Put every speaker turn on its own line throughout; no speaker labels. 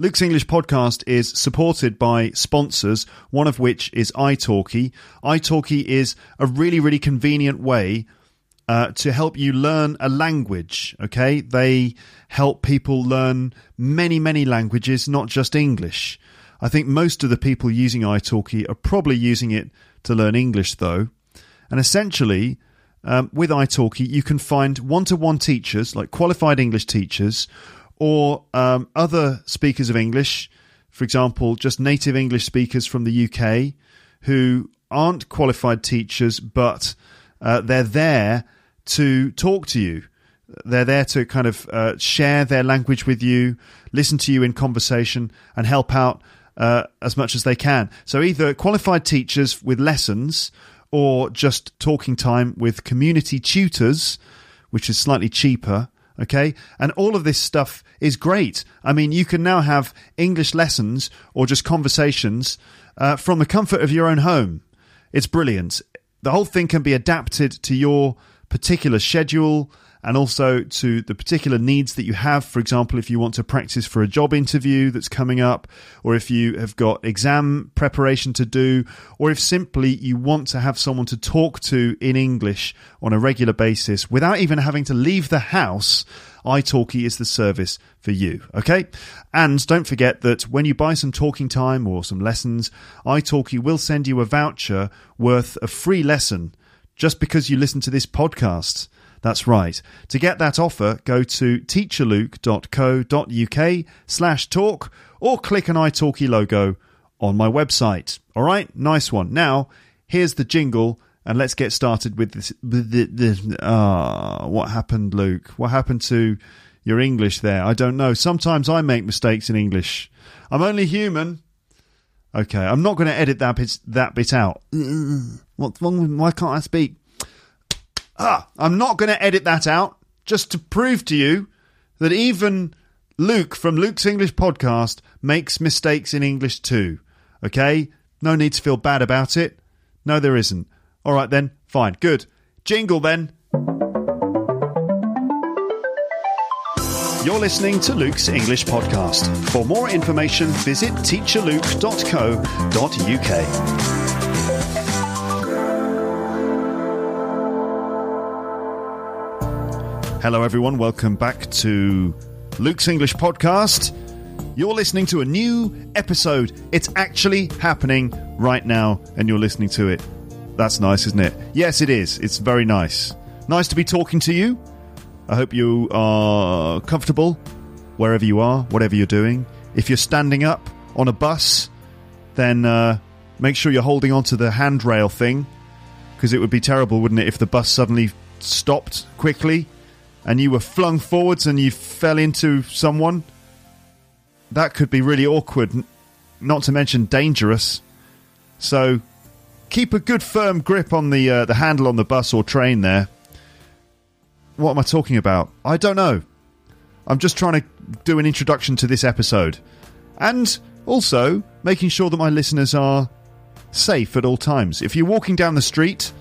Luke's English podcast is supported by sponsors, one of which is italki. italki is a really, really convenient way uh, to help you learn a language. Okay, they help people learn many, many languages, not just English. I think most of the people using italki are probably using it to learn English, though. And essentially, um, with italki, you can find one-to-one teachers, like qualified English teachers, or um, other speakers of English. For example, just native English speakers from the UK who aren't qualified teachers, but uh, they're there to talk to you. They're there to kind of uh, share their language with you, listen to you in conversation, and help out uh, as much as they can. So, either qualified teachers with lessons or just talking time with community tutors, which is slightly cheaper. Okay. And all of this stuff is great. I mean, you can now have English lessons or just conversations uh, from the comfort of your own home. It's brilliant. The whole thing can be adapted to your particular schedule and also to the particular needs that you have. For example, if you want to practice for a job interview that's coming up, or if you have got exam preparation to do, or if simply you want to have someone to talk to in English on a regular basis without even having to leave the house, italki is the service for you. Okay? And don't forget that when you buy some talking time or some lessons, italki will send you a voucher worth a free lesson just because you listen to this podcast. That's right. To get that offer, go to teacherluke.co.uk slash talk or click an italki logo on my website. All right, nice one. Now, here's the jingle and let's get started with this. With the, the, ah, what happened, Luke? What happened to your English there? I don't know. Sometimes I make mistakes in English. I'm only human. Okay, I'm not going to edit that bit, that bit out. What's wrong with Why can't I speak? Ah, I'm not going to edit that out just to prove to you that even Luke from Luke's English podcast makes mistakes in English too. Okay? No need to feel bad about it. No, there isn't. All right then, fine, good. Jingle then. You're listening to Luke's English podcast. For more information, visit teacherluke.co.uk. Hello, everyone. Welcome back to Luke's English podcast. You're listening to a new episode. It's actually happening right now, and you're listening to it. That's nice, isn't it? Yes, it is. It's very nice. Nice to be talking to you. I hope you are comfortable wherever you are, whatever you're doing. If you're standing up on a bus, then uh, make sure you're holding onto the handrail thing because it would be terrible, wouldn't it, if the bus suddenly stopped quickly and you were flung forwards and you fell into someone? That could be really awkward, not to mention dangerous. So keep a good firm grip on the uh, the handle on the bus or train there. What am I talking about? I don't know. I'm just trying to do an introduction to this episode. And also making sure that my listeners are safe at all times. If you're walking down the street,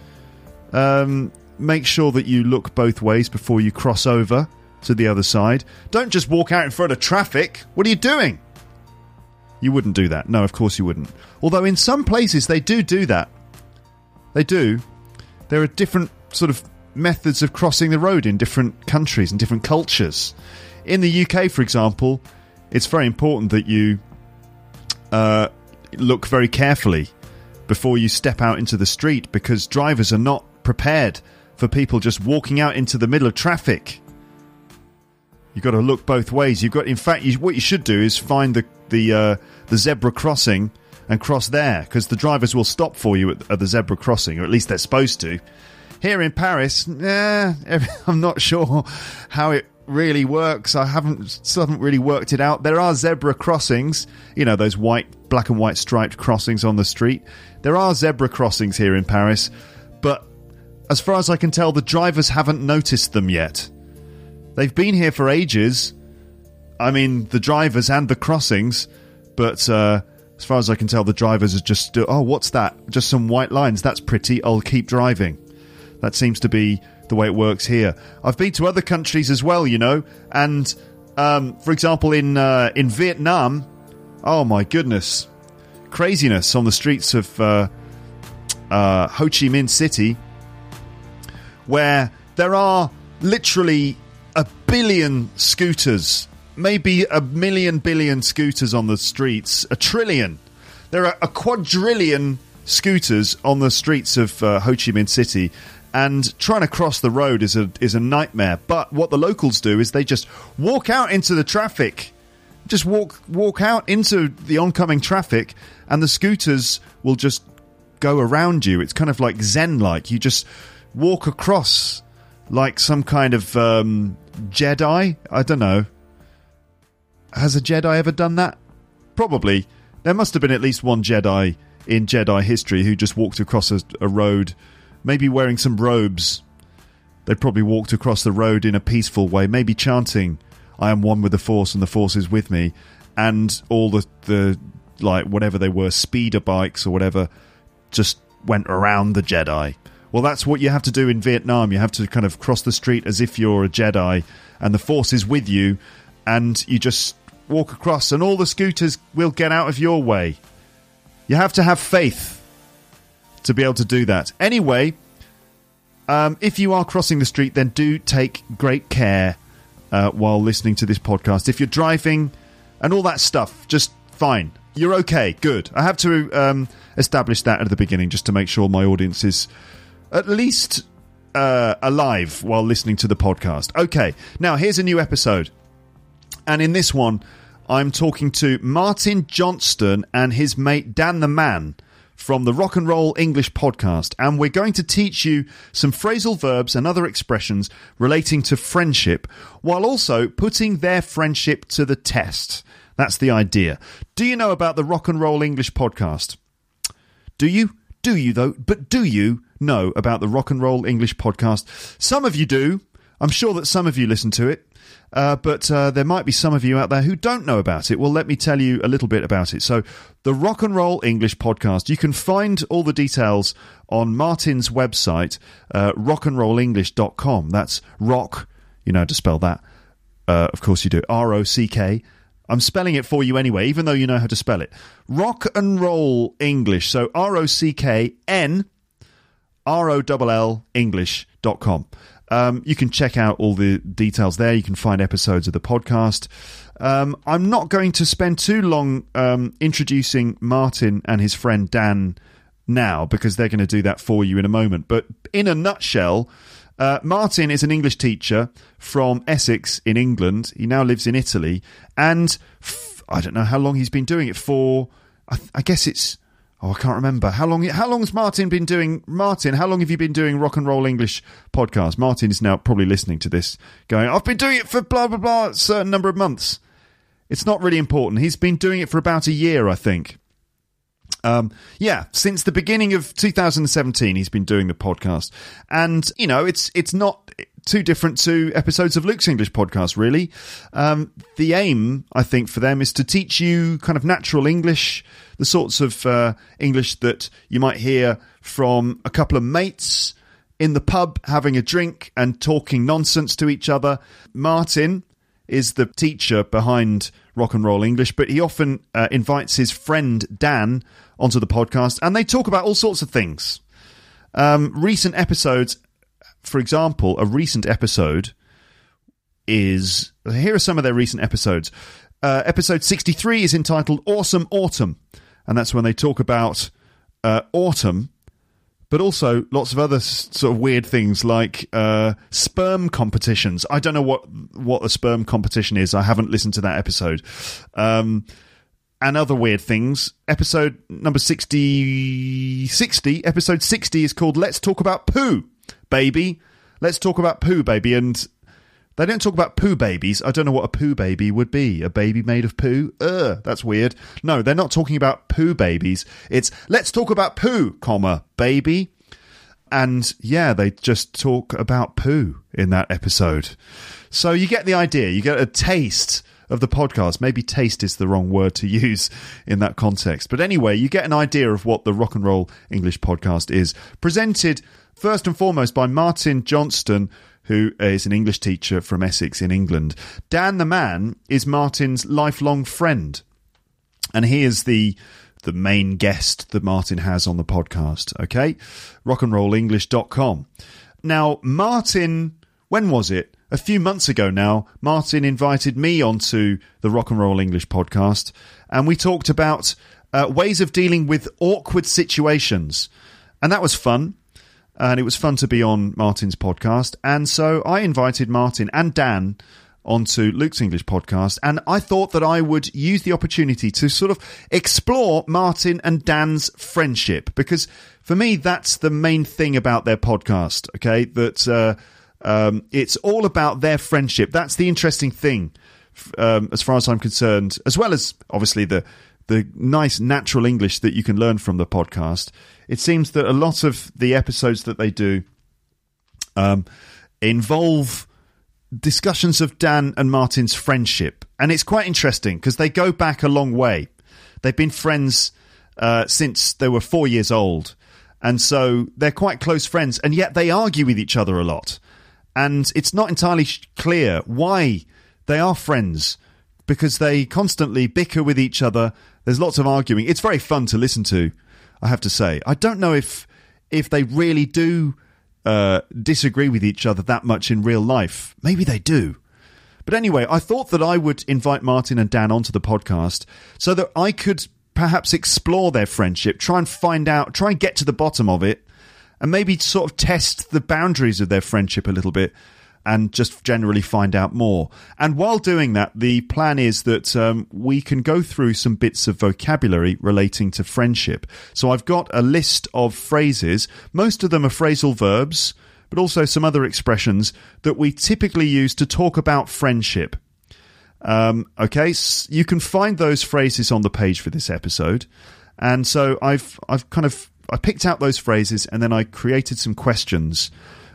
um, make sure that you look both ways before you cross over to the other side. Don't just walk out in front of traffic. What are you doing? You wouldn't do that. No, of course you wouldn't. Although in some places they do do that. They do. There are different sort of methods of crossing the road in different countries and different cultures. In the UK, for example, it's very important that you uh, look very carefully before you step out into the street because drivers are not prepared for people just walking out into the middle of traffic. You've got to look both ways. You've got, in fact, you, what you should do is find the the uh, the zebra crossing and cross there because the drivers will stop for you at, at, the zebra crossing, or at least they're supposed to. Here in Paris, eh, I'm not sure how it really works. I haven't haven't really worked it out. There are zebra crossings, you know, those white, black and white striped crossings on the street. There are zebra crossings here in Paris, as far as I can tell, the drivers haven't noticed them yet. They've been here for ages. I mean, the drivers and the crossings, but uh, as far as I can tell, the drivers are just, oh, what's that? Just some white lines. That's pretty. I'll keep driving. That seems to be the way it works here. I've been to other countries as well, you know, and um, for example, in uh, in Vietnam, oh my goodness, craziness on the streets of uh, uh, Ho Chi Minh City, where there are literally a billion scooters, maybe a million billion scooters on the streets, a trillion. There are a quadrillion scooters on the streets of uh, Ho Chi Minh City, and trying to cross the road is a is a nightmare. But what the locals do is they just walk out into the traffic, just walk walk out into the oncoming traffic, and the scooters will just go around you. It's kind of like Zen like. You just walk across like some kind of um, Jedi. I don't know. Has a Jedi ever done that? Probably. There must have been at least one Jedi in Jedi history who just walked across a, a road maybe wearing some robes. They probably walked across the road in a peaceful way, maybe chanting, I am one with the Force and the Force is with me. And all the, the like, whatever they were, speeder bikes or whatever, just went around the Jedi. Well, that's what you have to do in Vietnam. You have to kind of cross the street as if you're a Jedi and the Force is with you, and you just walk across, and all the scooters will get out of your way. You have to have faith to be able to do that. Anyway, um, if you are crossing the street, then do take great care uh, while listening to this podcast. If you're driving and all that stuff, just fine. You're okay. Good. I have to um, establish that at the beginning just to make sure my audience is at least uh, alive while listening to the podcast. Okay. Now, here's a new episode. And in this one, I'm talking to Martin Johnston and his mate Dan the Man from the Rock and Roll English podcast, and we're going to teach you some phrasal verbs and other expressions relating to friendship while also putting their friendship to the test. That's the idea. Do you know about the Rock and Roll English podcast? Do you? Do you, though? But do you know about the Rock and Roll English podcast? Some of you do. I'm sure that some of you listen to it. Uh, but uh, there might be some of you out there who don't know about it. Well, let me tell you a little bit about it. So, the Rock and Roll English podcast, you can find all the details on Martin's website, uh, rockandrollenglish.com. That's rock, you know how to spell that. Uh, of course, you do. R O C K. I'm spelling it for you anyway, even though you know how to spell it. Rock and Roll English. So, R O C K N R O L L English.com. Um, you can check out all the details there. You can find episodes of the podcast. Um, I'm not going to spend too long um, introducing Martin and his friend Dan now because they're going to do that for you in a moment. But in a nutshell, uh, Martin is an English teacher from Essex in England. He now lives in Italy, and f- I don't know how long he's been doing it for. I, I guess it's Oh, I can't remember how long. How long has Martin been doing? Martin, how long have you been doing rock and roll English podcast? Martin is now probably listening to this, going, "I've been doing it for blah blah blah, a certain number of months." It's not really important. He's been doing it for about a year, I think. Um, yeah, since the beginning of 2017, he's been doing the podcast, and you know, it's it's not too different to episodes of Luke's English podcast. Really, um, the aim, I think, for them is to teach you kind of natural English the sorts of uh, English that you might hear from a couple of mates in the pub having a drink and talking nonsense to each other. Martin is the teacher behind Rock and Roll English, but he often uh, invites his friend Dan onto the podcast and they talk about all sorts of things. Um, recent episodes, for example, a recent episode is here are some of their recent episodes. Uh, episode 63 is entitled Awesome Autumn and that's when they talk about uh, autumn, but also lots of other sort of weird things like uh, sperm competitions. I don't know what what a sperm competition is. I haven't listened to that episode. Um, and other weird things. Episode number 60, 60, episode 60 is called Let's Talk About Poo, Baby. Let's Talk About Poo, Baby. And They don't talk about poo babies. I don't know what a poo baby would be. A baby made of poo? Ugh, that's weird. No, they're not talking about poo babies. It's let's talk about poo, comma, baby. And yeah, they just talk about poo in that episode. So you get the idea. You get a taste of the podcast. Maybe taste is the wrong word to use in that context. But anyway, you get an idea of what the Rock and Roll English podcast is. Presented first and foremost by Martin Johnston, who is an English teacher from Essex in England. Dan the Man is Martin's lifelong friend. And he is the the main guest that Martin has on the podcast, okay? rockandrollenglish.com. Now, Martin, when was it? A few months ago now, Martin invited me onto the Rock and Roll English podcast, and we talked about uh, ways of dealing with awkward situations. And that was fun. And it was fun to be on Martin's podcast. And so I invited Martin and Dan onto Luke's English podcast, and I thought that I would use the opportunity to sort of explore Martin and Dan's friendship because for me that's the main thing about their podcast. Okay, that uh, um, it's all about their friendship. That's the interesting thing, um, as far as I'm concerned, as well as obviously the the nice natural English that you can learn from the podcast. It seems that a lot of the episodes that they do um, involve discussions of Dan and Martin's friendship, and it's quite interesting because they go back a long way. They've been friends uh, since they were four years old, and so they're quite close friends, and yet they argue with each other a lot. And it's not entirely clear why they are friends because they constantly bicker with each other. There's lots of arguing. It's very fun to listen to, I have to say. I don't know if if they really do uh, disagree with each other that much in real life. Maybe they do. But anyway, I thought that I would invite Martin and Dan onto the podcast so that I could perhaps explore their friendship, try and find out, try and get to the bottom of it, and maybe sort of test the boundaries of their friendship a little bit and just generally find out more. And while doing that, the plan is that um, we can go through some bits of vocabulary relating to friendship. So I've got a list of phrases. Most of them are phrasal verbs, but also some other expressions that we typically use to talk about friendship. Um, okay, so you can find those phrases on the page for this episode, and so I've I've kind of I picked out those phrases and then I created some questions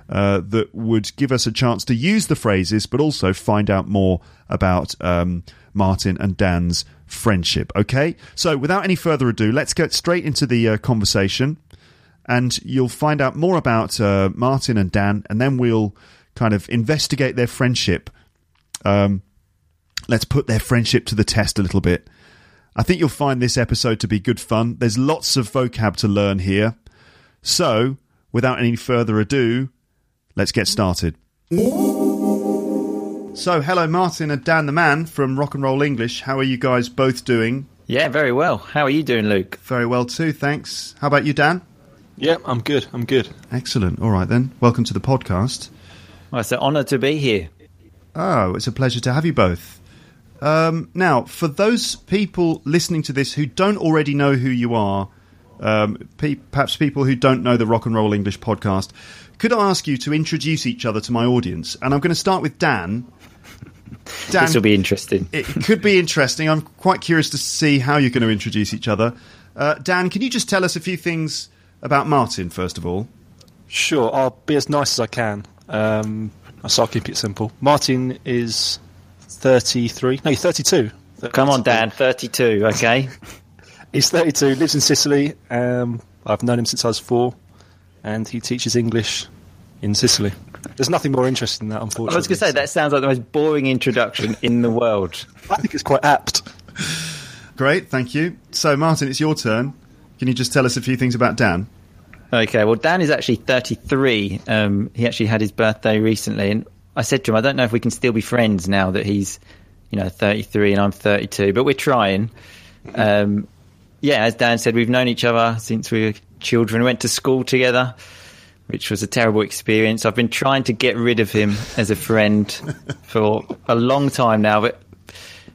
uh, that would give us a chance to use the phrases, but also find out more about um, Martin and Dan's friendship. Okay, so without any further ado, let's get straight into the uh, conversation, and you'll find out more about uh, Martin and Dan, and then we'll kind of investigate their friendship. Um, let's put their friendship to the test a little bit. I think you'll find this episode to be good fun. There's lots of vocab to learn here. So, without any further ado, Let's get started. So, hello, Martin and Dan the Man from Rock and Roll English. How are you guys both doing?
Yeah, very well. How are you doing, Luke?
Very well, too, thanks. How about you, Dan?
Yeah, I'm good. I'm good.
Excellent. All right, then. Welcome to the podcast.
Well, it's an honour to be here.
Oh, it's a pleasure to have you both. Um, now, for those people listening to this who don't already know who you are, um, pe- perhaps people who don't know the Rock and Roll English podcast, could I ask you to introduce each other to my audience? And I'm going to start with Dan.
Dan this will be interesting.
it could be interesting. I'm quite curious to see how you're going to introduce each other. Uh, Dan, can you just tell us a few things about Martin, first of all?
Sure, I'll be as nice as I can. Um, so I'll keep it simple. Martin is 33. No, 32. 32.
Come on, Dan, 32, okay?
He's 32, lives in Sicily. Um, I've known him since I was four and he teaches English in Sicily. There's nothing more interesting than that, unfortunately.
I was going to say, that sounds like the most boring introduction in the world.
I think it's quite apt.
Great, thank you. So, Martin, it's your turn. Can you just tell us a few things about Dan?
Okay, well, Dan is actually 33. Um, he actually had his birthday recently, and I said to him, I don't know if we can still be friends now that he's, you know, 33 and I'm 32, but we're trying. Um, yeah, as Dan said, we've known each other since we were children. We went to school together, which was a terrible experience. I've been trying to get rid of him as a friend for a long time now, but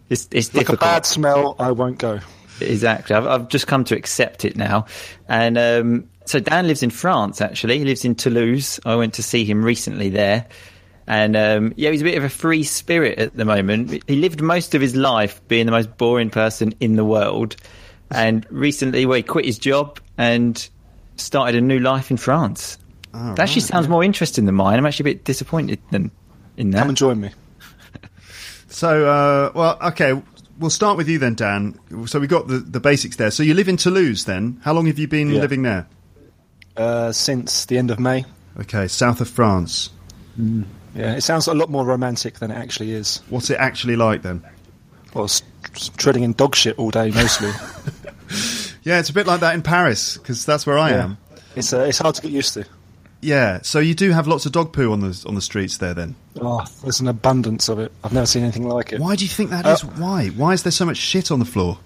it's, it's
like
difficult.
a bad smell. I won't go.
Exactly. I've, I've just come to accept it now. And um, so Dan lives in France, actually. He lives in Toulouse. I went to see him recently there. And um, yeah, he's a bit of a free spirit at the moment. He lived most of his life being the most boring person in the world, and recently, well, he quit his job and started a new life in France. that actually sounds more interesting than mine. I'm actually a bit disappointed than in that.
Come and join me.
So, uh, well, okay, we'll start with you then, Dan. So we got the, the basics there. So you live in Toulouse then. How long have you been
Yeah.
living there?
Uh, since the end of May.
Okay, south of France.
Yeah, it sounds a lot more romantic than it actually is.
What's it actually like then?
Well, s- s- treading in dog shit all day mostly.
Yeah, it's a bit like that in Paris because that's where I
yeah.
am.
It's uh, it's hard to get used to.
Yeah, so you do have lots of dog poo on the on the streets there then.
Oh, there's an abundance of it. I've never seen anything like it.
Why do you think that
Uh,
is? Why? Why is there so much shit on the floor?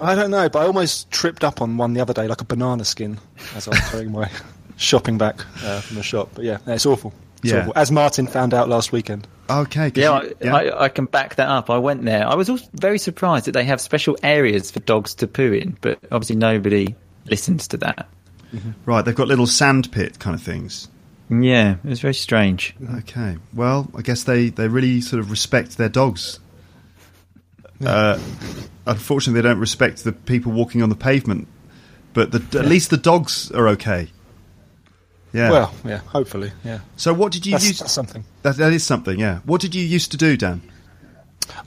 I don't know, but I almost tripped up on one the other day, like a banana skin, as I was carrying my shopping back uh, from the shop. But yeah, no, it's awful. It's
Yeah.
awful. As Martin found out last weekend.
Okay,
Yeah, I, I, I can back that up. I went there. I was also very surprised that they have special areas for dogs to poo in, but obviously nobody listens to that.
right. They've got little sand pit kind of things.
Yeah, it was very strange.
Okay. Well, I guess they, they really sort of respect their dogs. Uh, unfortunately, they don't respect the people walking on the pavement. But the, at least the dogs are okay. Yeah.
Well, yeah, hopefully, yeah.
so what did you
That's,
use?
that's something.
That, that is something. Yeah. What did you used to do, Dan?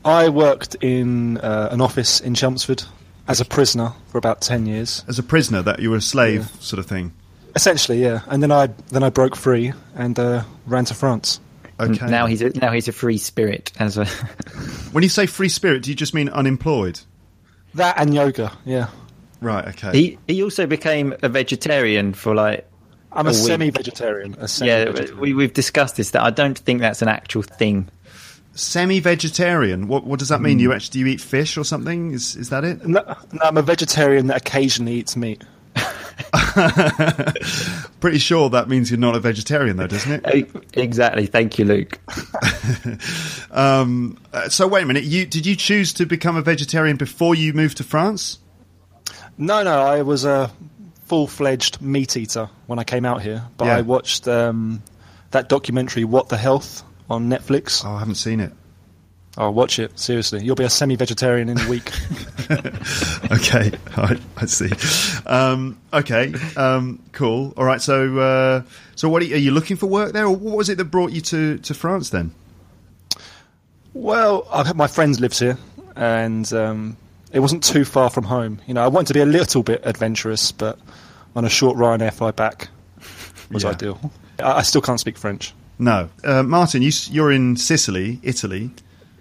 I worked in uh, an office in Chelmsford as a prisoner for about ten years.
As a prisoner, that you were a slave,
Yeah.
sort of thing.
Essentially, yeah. And then I then I broke free and uh, ran to France.
Okay.
Now he's a, now he's a free spirit. As a
when you say free spirit, do you just mean unemployed?
That and yoga, yeah.
Right. Okay.
he he also became a vegetarian for like
I'm a
A
semi-vegetarian. A
yeah.
semi-vegetarian.
We we've discussed this that I don't think that's an actual thing.
Semi-vegetarian. What what does that mean? You actually do you eat fish or something? Is is that it?
No, no, I'm a vegetarian that occasionally eats meat.
Pretty sure that means you're not a vegetarian, though, doesn't it?
Exactly. Thank you, Luke.
Um, uh, so wait a minute. You did you choose to become a vegetarian before you moved to France?
No, no, I was a full-fledged meat eater when I came out here. But
Yeah.
I watched um, that documentary, What the Health, on Netflix.
Oh, I haven't seen it.
Oh, watch it seriously. You'll be a semi-vegetarian in a week.
Okay, I, I see. Um, okay, um, cool. All right. So, uh, so what are you, are you looking for work there, or what was it that brought you to, to France then?
well, I've had my friends lives here, and um, it wasn't too far from home. You know, I wanted to be a little bit adventurous, but on a short Ryanair flight back was
Yeah.
ideal. I, I still can't speak French.
No, uh, Martin, you, you're in Sicily, Italy.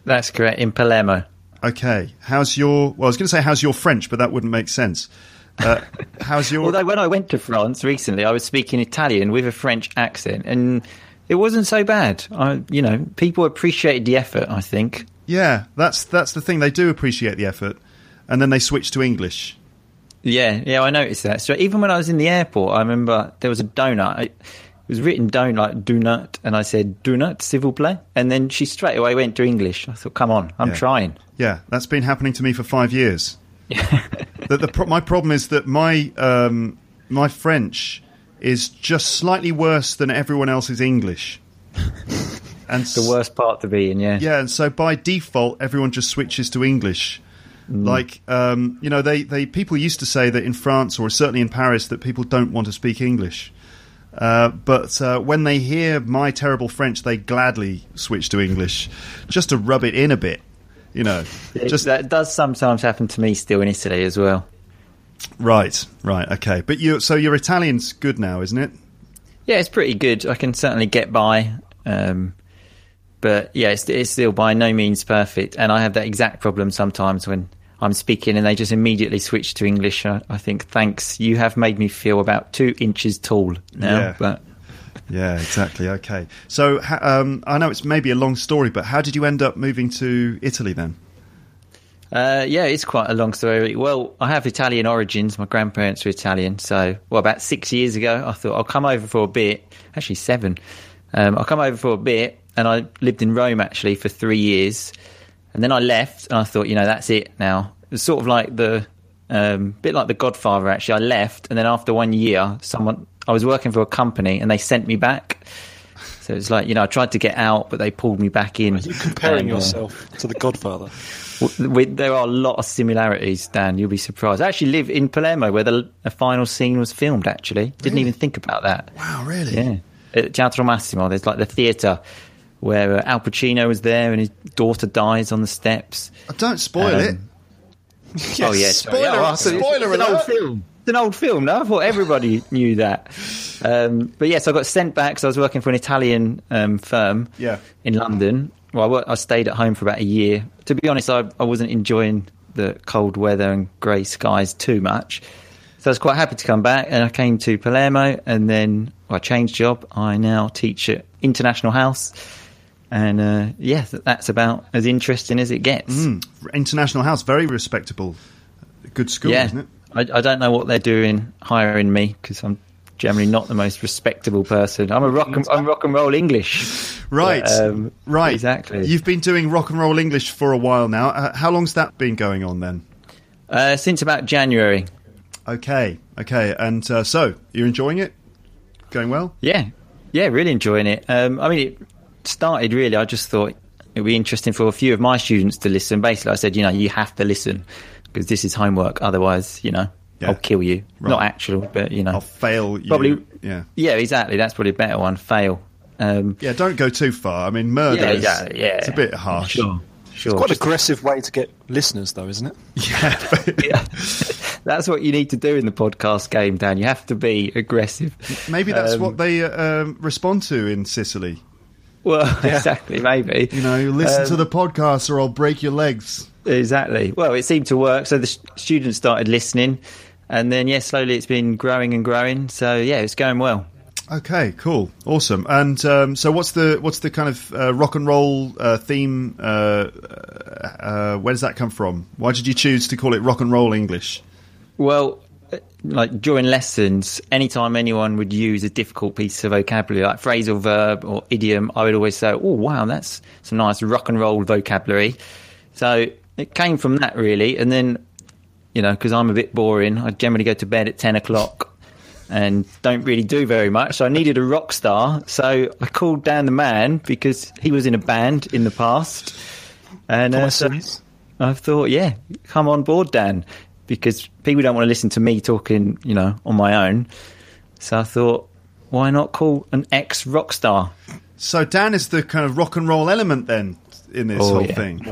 That's correct. In Palermo.
Okay, how's your? Well, I was going to say how's your French, but that wouldn't make sense. Uh, how's your?
Although when I went to France recently, I was speaking Italian with a French accent, and it wasn't so bad. I, you know, people appreciated the effort. I think.
yeah, that's that's the thing. They do appreciate the effort, and then they switch to English.
Yeah, yeah, I noticed that. So even when I was in the airport, I remember there was a donut. It, was written down like "do not," and I said "do not," s'il vous plaît, and then she straight away went to English. I thought, "Come on, I'm
Yeah.
trying."
Yeah, that's been happening to me for five years. the, the pro- my problem is that my um, my French is just slightly worse than everyone else's English. And
The worst part to be in, yeah.
Yeah, and so by default, everyone just switches to English. Like, um, you know, they, they people used to say that in France or certainly in Paris that people don't want to speak English. Uh, but uh, when they hear my terrible French, they gladly switch to English just to rub it in a bit. You know, just
that does sometimes happen to me still in Italy as well.
right, right, okay. But you, so your Italian's good now, isn't it?
Yeah, it's pretty good. I can certainly get by. Um, but yeah, it's, it's still by no means perfect. And I have that exact problem sometimes when I'm speaking and they just immediately switch to English. I, I think, thanks, you have made me feel about two inches tall now.
Yeah.
But
Yeah, exactly. Okay. So um, I know it's maybe a long story, but how did you end up moving to Italy then?
Uh, yeah, it's quite a long story. Well, I have Italian origins. My grandparents were Italian. So, well, about six years ago, I thought I'll come over for a bit. Actually, seven. Um, I'll come over for a bit. And I lived in Rome actually for three years. And then I left and I thought, you know, that's it now. It was sort of like the, um, bit like the Godfather actually. I left and then after one year, someone, I was working for a company and they sent me back. So it's like you know I tried to get out, but they pulled me back in.
Are you comparing
And, uh,
yourself to the Godfather?
we, there are a lot of similarities, Dan. You'll be surprised. I actually live in Palermo, where the, the final scene was filmed. Actually, didn't even think about that.
Wow, really?
Yeah, at Teatro Massimo, there's like the theatre where uh, Al Pacino is there, and his daughter dies on the steps.
Uh, Don't spoil
Um,
it.
oh yeah,
spoiler-
Yeah, well, I thought it was-
spoiler
it's an old film. It's an old film. No, I thought everybody knew that. Um, but yes, I got sent back because I was working for an Italian um, firm
Yeah.
in London. Well, I, wor- I stayed at home for about a year. To be honest, I, I wasn't enjoying the cold weather and grey skies too much. So I was quite happy to come back, and I came to Palermo, and then well, I changed job. I now teach at International House, and uh, yeah, that's about as interesting as it gets.
Mm, International House, very respectable. Good school,
yeah,
isn't it?
I, I don't know what they're doing hiring me because I'm generally not the most respectable person. I'm a rock and, I'm rock and roll English.
Right,
Um,
right.
exactly.
You've been doing rock and roll English for a while now. Uh, how long's that been going on then?
Uh, since about January.
Okay, okay. And uh, so, you're enjoying it? Going well?
Yeah, yeah, really enjoying it. Um, I mean, it started really. I just thought it'd be interesting for a few of my students to listen. Basically, I said, you know, you have to listen because this is homework. Otherwise, you know,
Yeah.
I'll kill you.
Right.
Not actual, but you know,
I'll fail you.
Probably-
Yeah.
yeah, exactly. That's probably a better one. Fail. Um,
Yeah, don't go too far. I mean, murder
yeah, yeah, yeah.
it's a bit harsh.
Sure, sure.
Quite an aggressive way to get listeners, though, isn't it?
yeah. That's what you need to do in the podcast game, Dan. You have to be aggressive.
Maybe that's
Um,
what they uh, um, respond to in Sicily.
Well, exactly, maybe.
You know, listen
Um,
to the podcast or I'll break your legs.
Exactly. Well, it seemed to work. So the s- students started listening, and then yeah, slowly it's been growing and growing. So yeah, it's going well.
Okay, cool, awesome. And um, so, what's the what's the kind of uh, rock and roll uh, theme? Uh, uh, where does that come from? Why did you choose to call it rock and roll English?
Well, uh, like during lessons, anytime anyone would use a difficult piece of vocabulary, like phrasal verb or idiom, I would always say, "Oh, wow, that's some nice rock and roll vocabulary." So it came from that really, and then you know, because I'm a bit boring, I generally go to bed at ten o'clock. And don't really do very much. So I needed a rock star. So I called Dan the Man because he was in a band in the past. And uh, so I thought, yeah, come on board, Dan, because people don't want to listen to me talking, you know, on my own. So I thought, why not call an ex rock star?
So Dan is the kind of rock and roll element then in this
Oh,
whole
yeah.
thing.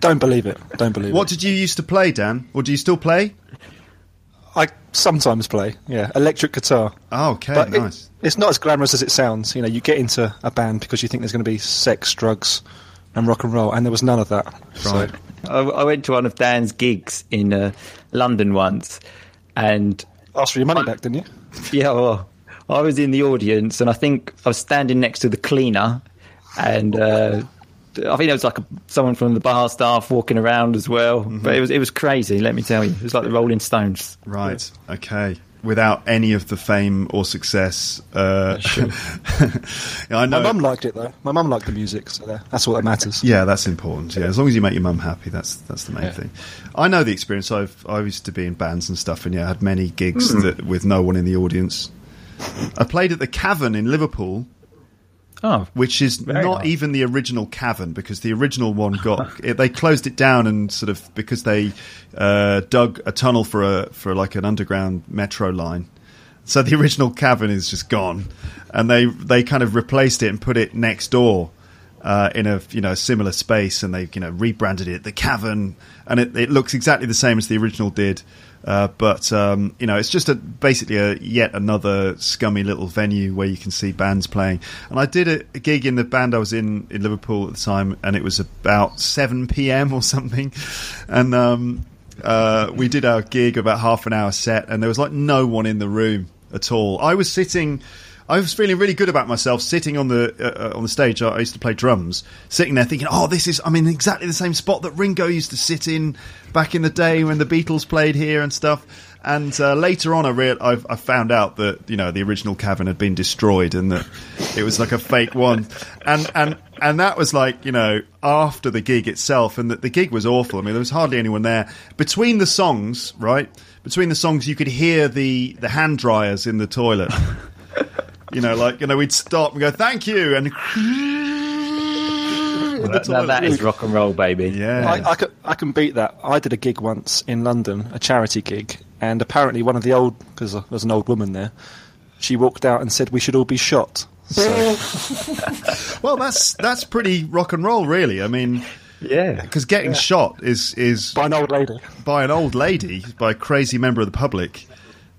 Don't believe it. Don't believe
What
it.
What did you used to play, Dan? Or do you still play?
I sometimes play, yeah, electric guitar.
Oh, okay,
But it-
nice.
it's not as glamorous as it sounds. You know, you get into a band because you think there's going to be sex, drugs, and rock and roll, and there was none of that.
Right.
So,
I, I went to one of Dan's gigs in uh, London once, and
asked for your money back, didn't you?
yeah, well, I was in the audience, and I think I was standing next to the cleaner, and uh, I think it was like a, someone from the bar staff walking around as well. But it was it was crazy. Let me tell you, it was like the Rolling Stones.
Right. Okay. Without any of the fame or success. Uh, I know.
My mum liked it though. My mum liked the music, so that's all that matters.
Yeah, that's important. Yeah, as long as you make your mum happy, that's that's the main
Yeah.
thing. I know the experience. I've I used to be in bands and stuff, and yeah, I had many gigs
Hmm.
that, with no one in the audience. I played at the Cavern in Liverpool,
Oh,
which is not even the original cavern because the original one got it, they closed it down and sort of because they uh, dug a tunnel for a for like an underground metro line. So the original cavern is just gone, and they they kind of replaced it and put it next door uh, in a you know similar space, and they you know rebranded it the cavern, and it, it looks exactly the same as the original did. Uh, but um, you know, it's just a basically a yet another scummy little venue where you can see bands playing. And I did a, a gig in the band I was in in Liverpool at the time, and it was about seven p.m. or something, and um, uh, we did our gig about half an hour set, and there was like no one in the room at all. I was sitting. I was feeling really good about myself sitting on the uh, uh, on the stage. I I used to play drums, sitting there thinking, "Oh, this is I'm in exactly the same spot that Ringo used to sit in back in the day when the Beatles played here and stuff." And uh, later on, I, real I've, I found out that you know the original cavern had been destroyed and that it was like a fake one, and and and that was like you know after the gig itself, and that the gig was awful. I mean, there was hardly anyone there between the songs, right? Between the songs, you could hear the the hand dryers in the toilet. You know, like you know, we'd stop and go, "Thank you," and
Now that is rock and roll, baby.
yeah,
I, I, can, I can beat that. I did a gig once in London, a charity gig, and apparently one of the old, because there was an old woman there, she walked out and said we should all be shot. So,
well, that's that's pretty rock and roll, really. I mean,
Yeah.
because getting shot is is
by an old lady.
by an old lady, by a crazy member of the public.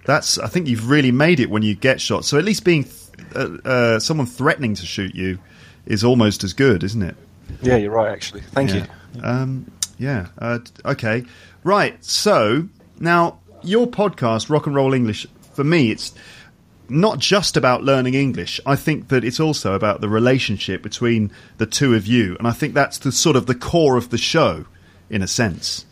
That's I think you've really made it when you get shot. So at least being uh, uh, someone threatening to shoot you is almost as good, isn't it?
Yeah, you're right, actually. Thank
yeah.
you.
Um, yeah. Uh, okay. Right. So now your podcast, Rock and Roll English, for me, it's not just about learning English. I think that it's also about the relationship between the two of you, and I think that's the sort of the core of the show, in a sense.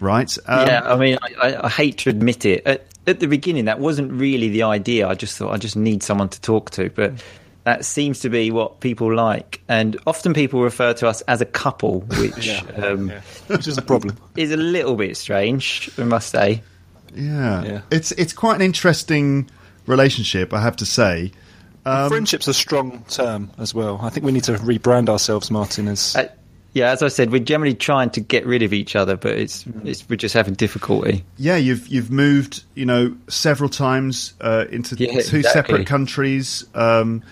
Right? Um,
yeah, I mean, I, I, I hate to admit it. At, at the beginning, that wasn't really the idea. I just thought I just need someone to talk to, but that seems to be what people like. And often people refer to us as a couple, which um,
Which is a problem.
is a little bit strange, I must say.
Yeah.
Yeah.
It's it's quite an interesting relationship, I have to say. Um,
Friendship's a strong term as well. I think we need to rebrand ourselves, Martin, as
Uh, yeah, as I said, we're generally trying to get rid of each other, but it's, it's we're just having difficulty.
yeah, you've you've moved, you know, several times uh, into
Yeah,
two
exactly.
separate countries, um,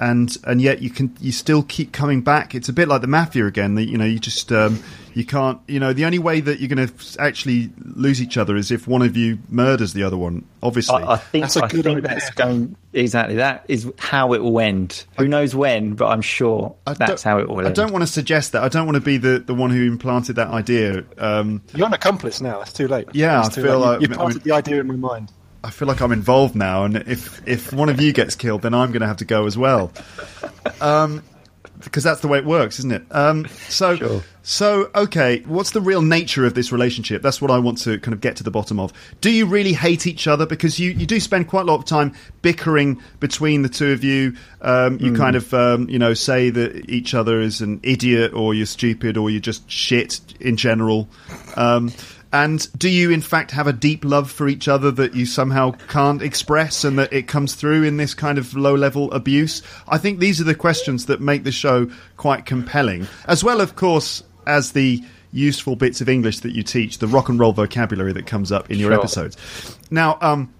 and and yet you can you still keep coming back. It's a bit like the mafia again. that, You know, you just um, you can't. You know, the only way that you're going to actually lose each other is if one of you murders the other one. Obviously,
I, I think
That's a
I
good
think
idea.
that's going exactly. That is how it will end. Who knows when, but I'm sure
I
that's how it will
I don't want to suggest that. I don't want to be the, the one who implanted that idea. Um,
you're an accomplice now. It's too late.
Yeah,
It's
I feel
late.
like-
you,
I
you
mean-
planted the idea in my mind.
I feel like I'm involved now, and if if one of you gets killed, then I'm going to have to go as well. Um, because that's the way it works, isn't it? Um, so,
Sure.
so okay, what's the real nature of this relationship? That's what I want to kind of get to the bottom of. Do you really hate each other? Because you, you do spend quite a lot of time bickering between the two of you. Um, you kind of um, you know say that each other is an idiot, or you're stupid, or you're just shit in general. And do you, in fact, have a deep love for each other that you somehow can't express and that it comes through in this kind of low level abuse? I think these are the questions that make the show quite compelling, as well, of course, as the useful bits of English that you teach, the rock and roll vocabulary that comes up in your
Sure.
episodes. Now, um,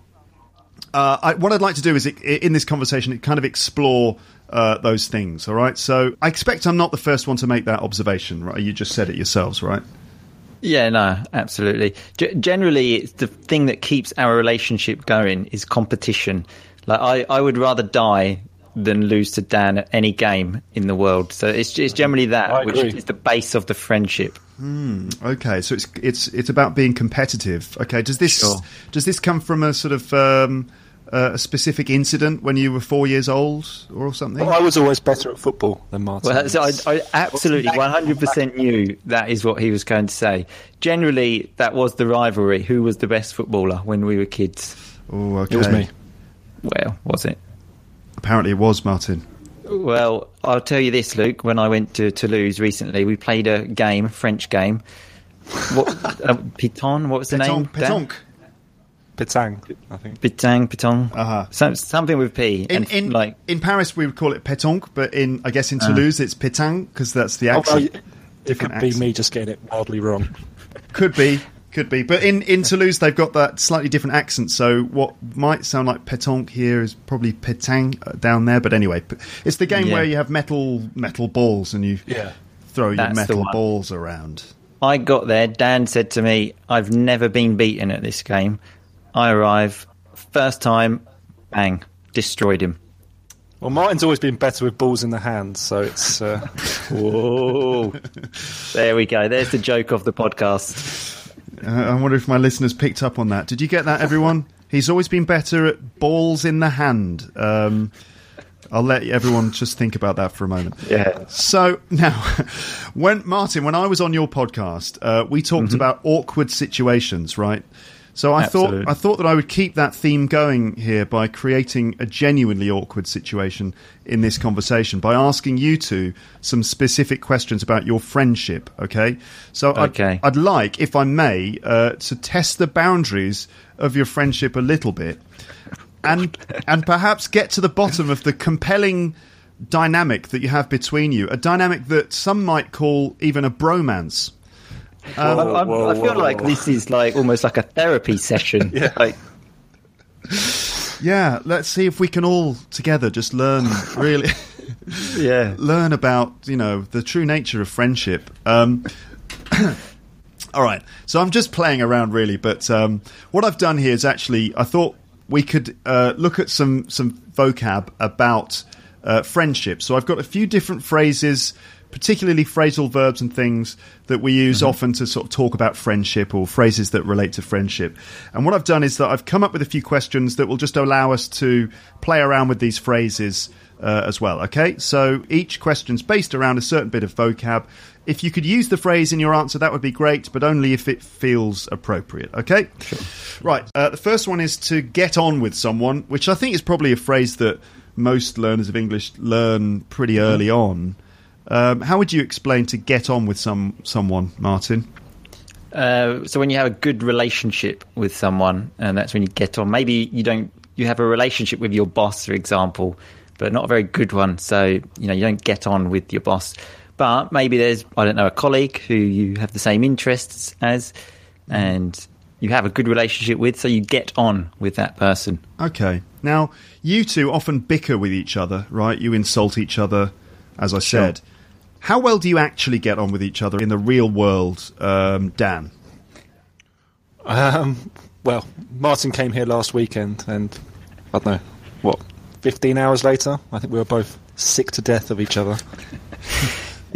uh, I, what I'd like to do is, i in this conversation, kind of explore uh, those things. All right. So I expect I'm not the first one to make that observation. Right? You just said it yourselves, right?
Yeah, no, absolutely. G- generally, it's the thing that keeps our relationship going is competition. Like I, I would rather die than lose to Dan at any game in the world. So it's, it's generally that which is the base of the friendship.
Okay, so it's it's it's about being competitive. Okay, does this
Sure.
does this come from a sort of um, uh, a specific incident when you were four years old or something?
Well, I was always better at football than Martin.
Well, so I, I absolutely 100% knew that is what he was going to say. Generally, that was the rivalry. Who was the best footballer when we were kids?
oh, okay.
it was me.
Well, was it?
Apparently, it was Martin.
Well, I'll tell you this, Luke. When I went to Toulouse recently, we played a game, French game. What, uh, Piton? What was the name?
Pétanque.
Dan?
pétanque.
Petang, I think.
Pitang, Piton.
Uh-huh.
Some, something with P.
In
and
in
like,
in Paris, we would call it pétanque, but in I guess in Toulouse, it's pétanque because that's the
Oh, well,
accent.
it
different
could be me just getting it wildly wrong.
Could be, could be. But in, in Toulouse, they've got that slightly different accent. So what might sound like pétanque here is probably pétang uh, down there. But anyway, it's the game
Yeah.
where you have metal metal balls and you
Yeah.
throw your
That's the
metal balls around.
I got there. Dan said to me, "I've never been beaten at this game." I arrive, first time, bang, destroyed him.
Well, Martin's always been better with balls in the hand, so it's. Uh,
Whoa! there we go. There's the joke of the podcast.
Uh, I wonder if my listeners picked up on that. Did you get that, everyone? He's always been better at balls in the hand. Um, I'll let everyone just think about that for a moment.
Yeah.
So now, when Martin, when I was on your podcast, uh, we talked about awkward situations, right? So I
Absolutely.
thought I thought that I would keep that theme going here by creating a genuinely awkward situation in this conversation by asking you two some specific questions about your friendship. Okay, so
Okay.
I'd, I'd like, if I may, uh, to test the boundaries of your friendship a little bit. and and perhaps get to the bottom of the compelling dynamic that you have between you, a dynamic that some might call even a bromance.
I, I,
whoa,
I feel
whoa,
like this is like almost like a therapy session.
Yeah.
Like,
Yeah, let's see if we can all together just learn really
yeah.
learn about you know the true nature of friendship. Um, all right, so I'm just playing around really, but um, what I've done here is actually I thought we could uh, look at some some vocab about uh, friendship. So I've got a few different phrases. Particularly phrasal verbs and things that we use often to sort of talk about friendship or phrases that relate to friendship. And what I've done is that I've come up with a few questions that will just allow us to play around with these phrases uh, as well. Okay, so each question's based around a certain bit of vocab. If you could use the phrase in your answer, that would be great, but only if it feels appropriate. Okay, right. Uh, the first one is to get on with someone, which I think is probably a phrase that most learners of English learn pretty early on. Um, how would you explain to get on with some someone, Martin?
Uh, so when you have a good relationship with someone, and that's when you get on. Maybe you don't. You have a relationship with your boss, for example, but not a very good one. So you know you don't get on with your boss. But maybe there's I don't know a colleague who you have the same interests as, and you have a good relationship with, so you get on with that person.
Okay. Now, you two often bicker with each other, right? You insult each other, as I said. How well do you actually get on with each other in the real world, um, Dan?
Um, well, Martin came here last weekend, and I don't know what. Fifteen hours later, I think we were both sick to death of each other.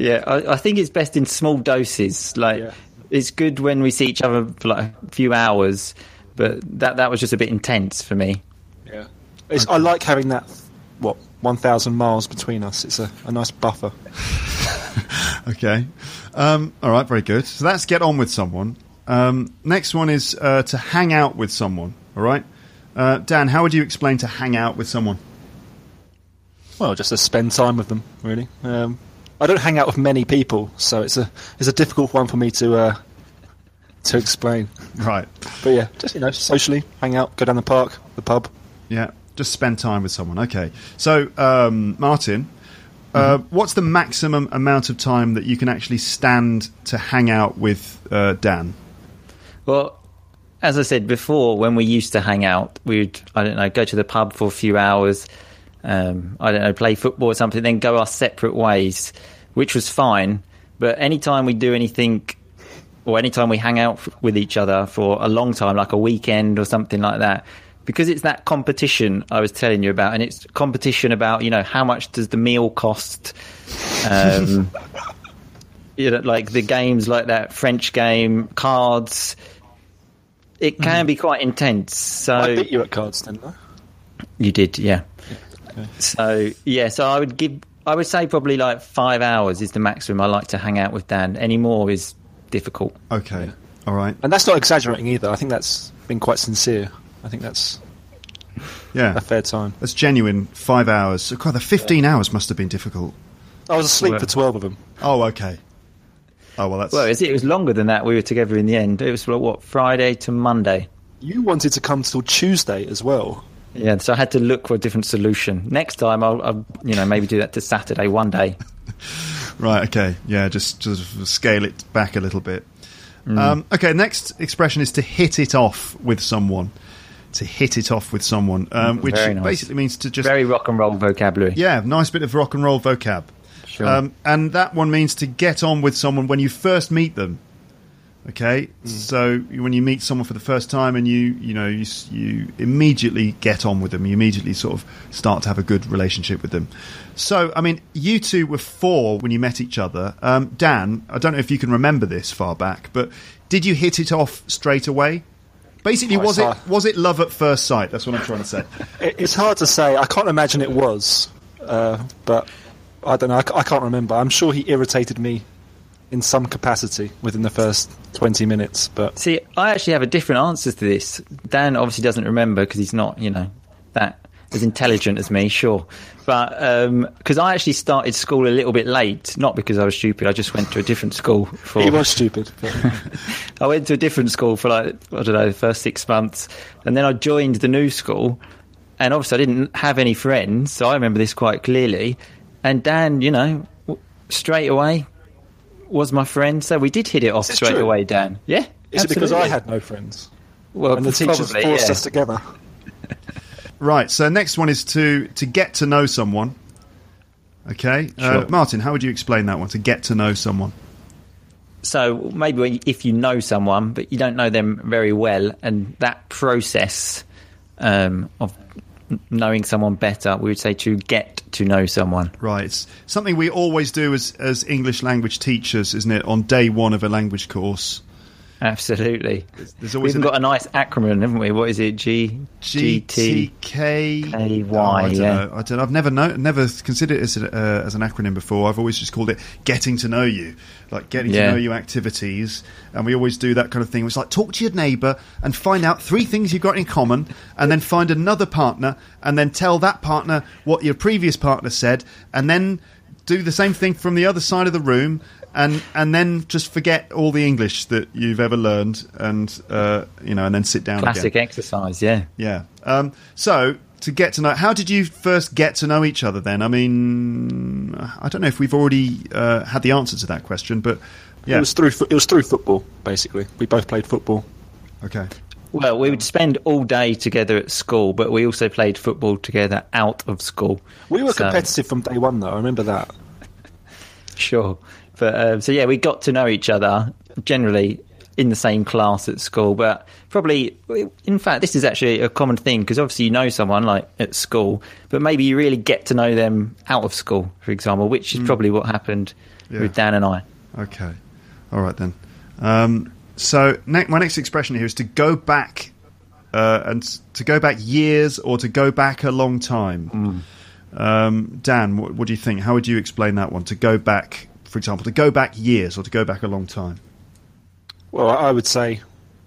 Yeah, I, I think it's best in small doses. Like
Yeah.
it's good when we see each other for like a few hours, but that that was just a bit intense for me.
Yeah, it's, I like having that. What one thousand miles between us? It's a, a nice buffer.
Okay. Um, all right, very good. So that's get on with someone. Um, next one is uh, to hang out with someone. All right. Uh, Dan, how would you explain to hang out with someone?
Well, just to spend time with them, really. Um, I don't hang out with many people, so it's a it's a difficult one for me to uh, to explain.
Right.
But yeah, just you know, socially hang out, go down the park, the pub.
Yeah. Just spend time with someone. Okay. So, um, Martin, uh, what's the maximum amount of time that you can actually stand to hang out with uh, Dan?
Well, as I said before, when we used to hang out, we'd I don't know go to the pub for a few hours. Um, I don't know, play football or something, then go our separate ways, which was fine. But anytime we do anything, or anytime we hang out f- with each other for a long time, like a weekend or something like that, because it's that competition I was telling you about, and it's competition about you know how much does the meal cost. Um, you know, like the games like that French game, cards. It can be quite intense. So
I beat you at cards, didn't I?
you did, yeah. So yeah, so I would give, I would say probably like five hours is the maximum I like to hang out with Dan. Any more is difficult.
Okay. All right.
And that's not exaggerating either. I think that's been quite sincere. I think that's
Yeah.
a fair time.
That's genuine. Five hours. So, God, the 15 hours must have been difficult.
I was asleep
Well-
for twelve of them.
Oh, okay. Oh, well, that's.
Well, is it it was longer than that. We were together in the end. It was like, what Friday to Monday.
You wanted to come till Tuesday as well.
Yeah, so I had to look for a different solution. Next time, I'll, I'll you know maybe do that to Saturday one day.
Right, okay. Yeah, just, just scale it back a little bit. Um, okay, next expression is to hit it off with someone. To hit it off with someone, um, which
nice.
basically means to just.
Very rock and roll vocabulary.
Yeah, nice bit of rock and roll vocab.
Sure.
Um, and that one means to get on with someone when you first meet them. Okay, so when you meet someone for the first time and you you know you you immediately get on with them, you immediately sort of start to have a good relationship with them. So I mean, you two were four when you met each other. Um, Dan, I don't know if you can remember this far back, but did you hit it off straight away? Basically,
Oh,
was it
saw-
was it love at first sight? That's what I'm trying to say.
It, it's hard to say. I can't imagine it was, uh, but I don't know. I, I can't remember. I'm sure he irritated me in some capacity within the first 20 minutes. But
See, I actually have a different answer to this. Dan obviously doesn't remember because he's not, you know, that as intelligent as me, sure. But um, because I actually started school a little bit late, not because I was stupid. I just went to a different school for.
he was stupid.
I went to a different school for like I don't know the first six months, and then I joined the new school. and obviously I didn't have any friends, so I remember this quite clearly. And Dan, you know, straight away was my friend, so we did hit it off straight
true?
away. Dan, yeah.
Is it because I had no friends?
Well,
And the teachers
probably,
forced
yeah.
us together.
Right. So next one is to to get to know someone. Okay, uh, Martin, how would you explain that one? To get to know someone.
So maybe when, if you know someone, but you don't know them very well, and that process um, of knowing someone better, we would say to get to know someone.
Right. It's something we always do as as English language teachers, isn't it? On day one of a language course.
Absolutely.
there's
We've
always an-
got a nice acronym, haven't we? What is it? G G T.
GTK.
A-Y,
Oh, I don't
yeah.
know. I don't. I've never know, never considered it as, a, uh, as an acronym before. I've always just called it getting to know you, like getting
Yeah.
to know you activities. And we always do that kind of thing. It's like talk to your neighbour and find out three things you've got in common, and then find another partner, and then tell that partner what your previous partner said, and then do the same thing from the other side of the room. And, and then just forget all the English that you've ever learned, and uh, you know, and then sit down. again.
Classic exercise, yeah.
Yeah. Um, so to get to know, how did you first get to know each other? Then, I mean, I don't know if we've already uh, had the answer to that question, but yeah.
It was through it was through football. Basically, we both played football.
okay.
Well, we would spend all day together at school, but we also played football together out of school.
We were
So-
competitive from day one, though. I remember that.
Sure. But uh, so yeah, we got to know each other generally in the same class at school. But probably, in fact, this is actually a common thing because obviously you know someone like at school, but maybe you really get to know them out of school, for example, which is probably what happened
Yeah.
with Dan and I.
Okay. All right then. Um, so ne- my next expression here is to go back, uh, and to go back years or to go back a long time. Um, Dan, what, what do you think? How would you explain that one? To go back, for example, to go back years or to go back a long time.
Well, I I would say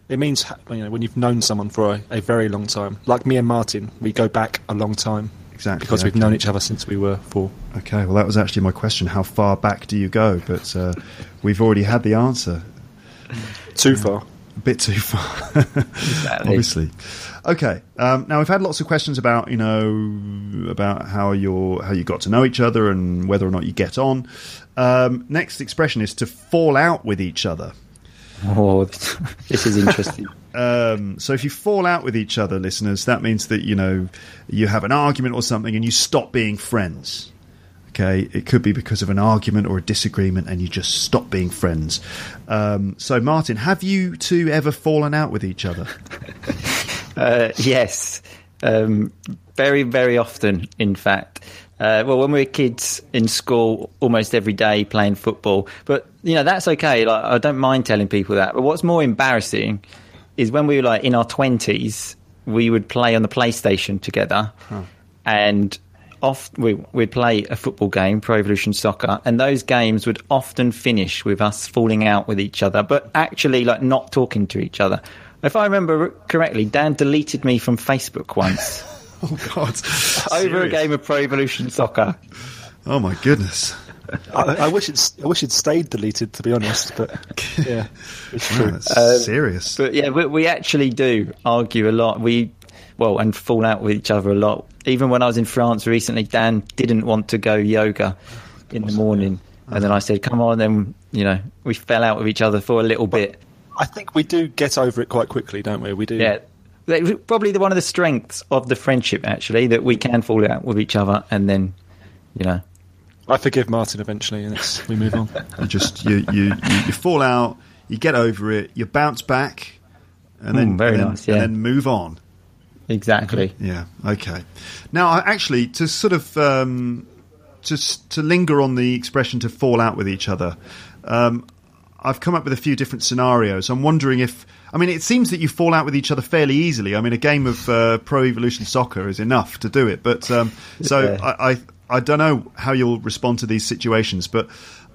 it means you know when you've known someone for a, a very long time. Like me and Martin, we go back a long time
Exactly.
because we've
okay.
known each other since we were four.
Okay, well, that was actually my question. How far back do you go? But uh, we've already had the answer.
Too far.
A bit too far, obviously. Okay, um, now we've had lots of questions about you know about how you how you got to know each other and whether or not you get on. Um, next expression is to fall out with each other.
Oh, this is interesting.
Um, so if you fall out with each other, listeners, that means that you know you have an argument or something and you stop being friends. Okay, it could be because of an argument or a disagreement, and you just stop being friends. Um, so, Martin, have you two ever fallen out with each other?
Uh, yes, um, very, very often, in fact. Uh, well, when we were kids in school, almost every day playing football. But you know that's okay. Like I don't mind telling people that. But what's more embarrassing is when we were like in our twenties, we would play on the PlayStation together, and off we, we'd play a football game, Pro Evolution Soccer, and those games would often finish with us falling out with each other, but actually like not talking to each other. If I remember correctly, Dan deleted me from Facebook once
Oh God!
over a game of Pro Evolution Soccer.
Oh my goodness!
I, I wish it's I wish it stayed deleted to be honest, but yeah, it's
Wow,
true.
that's uh, serious.
But yeah, we, we actually do argue a lot. We well and fall out with each other a lot. Even when I was in France recently, Dan didn't want to go yoga in the morning, and then I said, "Come on." Then you know we fell out with each other for a little bit.
I think we do get over it quite quickly, don't we? We do.
Yeah. Probably the, one of the strengths of the friendship, actually, that we can fall out with each other, and then, you know,
I forgive Martin eventually, and it's, we move on.
You just you, you you you fall out, you get over it, you bounce back, and then
Mm, very
and then,
nice, yeah.
and then move on.
exactly.
Yeah. Okay. Now, actually, to sort of um, just to linger on the expression to fall out with each other, um, I've come up with a few different scenarios. I'm wondering if, I mean, it seems that you fall out with each other fairly easily. I mean, a game of uh, Pro Evolution Soccer is enough to do it. But um, so
Yeah.
I, I, I don't know how you'll respond to these situations, but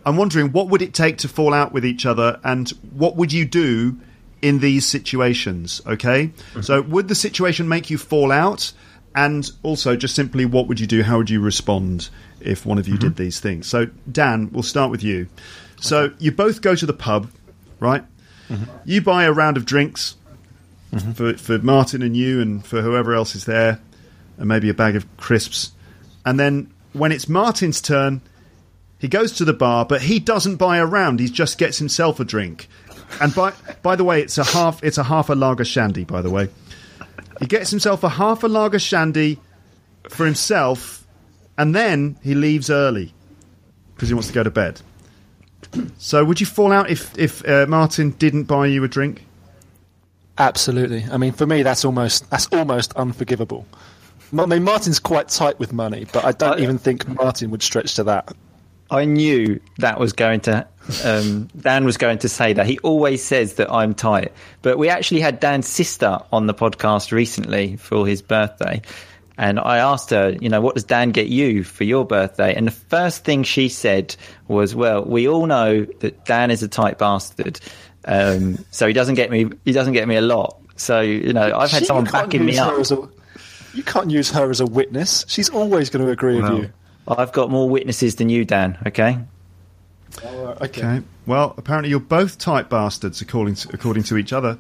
I'm wondering what would it take to fall out with each other, and what would you do in these situations? Okay, so would the situation make you fall out? And also, just simply, what would you do? How would you respond if one of you did these things? So, Dan, we'll start with you. So, you both go to the pub, right? Mm-hmm. You buy a round of drinks mm-hmm. for, for Martin and you, and for whoever else is there. and maybe a bag of crisps. And then when it's Martin's turn, he goes to the bar, but he doesn't buy a round. He just gets himself a drink. And by by the way, it's a half it's a half a lager shandy. By the way, he gets himself a half a lager shandy for himself, and then he leaves early because he wants to go to bed. So, would you fall out if if uh, Martin didn't buy you a drink?
Absolutely. I mean, for me, that's almost that's almost unforgivable. I mean, Martin's quite tight with money, but I don't
I-
even think Martin would stretch to that.
I knew that was going to. Um, Dan was going to say that. He always says that I'm tight. But we actually had Dan's sister on the podcast recently for his birthday. And I asked her, you know, what does Dan get you for your birthday? And the first thing she said was, well, we all know that Dan is a tight bastard. Um, so he doesn't get me, he doesn't get me a lot. So, you know, I've had
She-
someone
you
backing me
use her
up.
a- you can't use her as a witness. She's always going to agree
Wow.
with you.
I've got more witnesses than you, Dan, okay?
Okay. Well, apparently you're both tight bastards, according to, according to each other.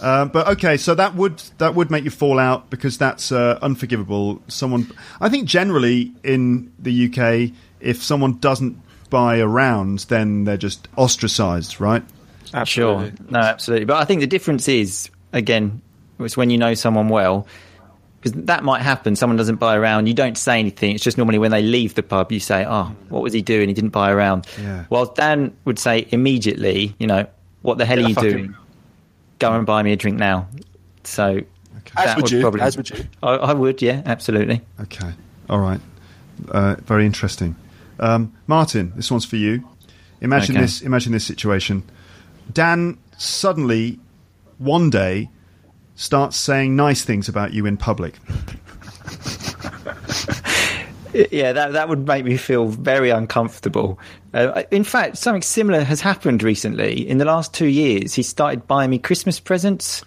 Um, but okay, so that would that would make you fall out because that's uh, unforgivable. Someone, I think, generally in the UK, if someone doesn't buy a round, then they're just ostracised, right? Absolutely.
Sure. No, absolutely. But I think the difference is, again, it's when you know someone well, because that might happen. Someone doesn't buy a round. You don't say anything. It's just normally when they leave the pub, you say, oh, what was he doing? He didn't buy a round.
Yeah.
Whilst Dan would say immediately, you know, what the hell
Yeah,
are you doing? Go and buy me a drink now. So
As
that
would you,
probably,
as would you.
I, I would, yeah, absolutely.
Okay. All right. Uh, very interesting. Um, Martin, this one's for you. Imagine
Okay.
this. Imagine this situation. Dan suddenly, one day, starts saying nice things about you in public.
Yeah, that that would make me feel very uncomfortable. Uh, in fact, something similar has happened recently. In the last two years, he started buying me Christmas presents,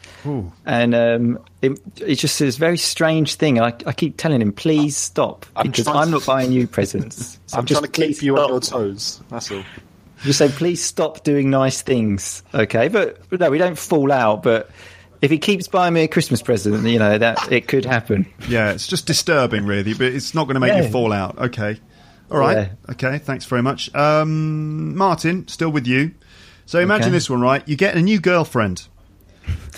and um, it, it's just this very strange thing. I, I keep telling him, "Please stop,"
I'm
because I'm
to-
not buying you presents. So
I'm
just
trying to keep you on your toes. That's all.
Just say, "Please stop doing nice things." Okay, but, but no, we don't fall out. But if he keeps buying me a Christmas present, you know that it could happen.
Yeah, it's just disturbing, really, but it's not going to make you fall out. Okay. All right.
Yeah.
Okay. Thanks very much. Um, Martin, still with you. So imagine
Okay.
this one, right? You get a new girlfriend.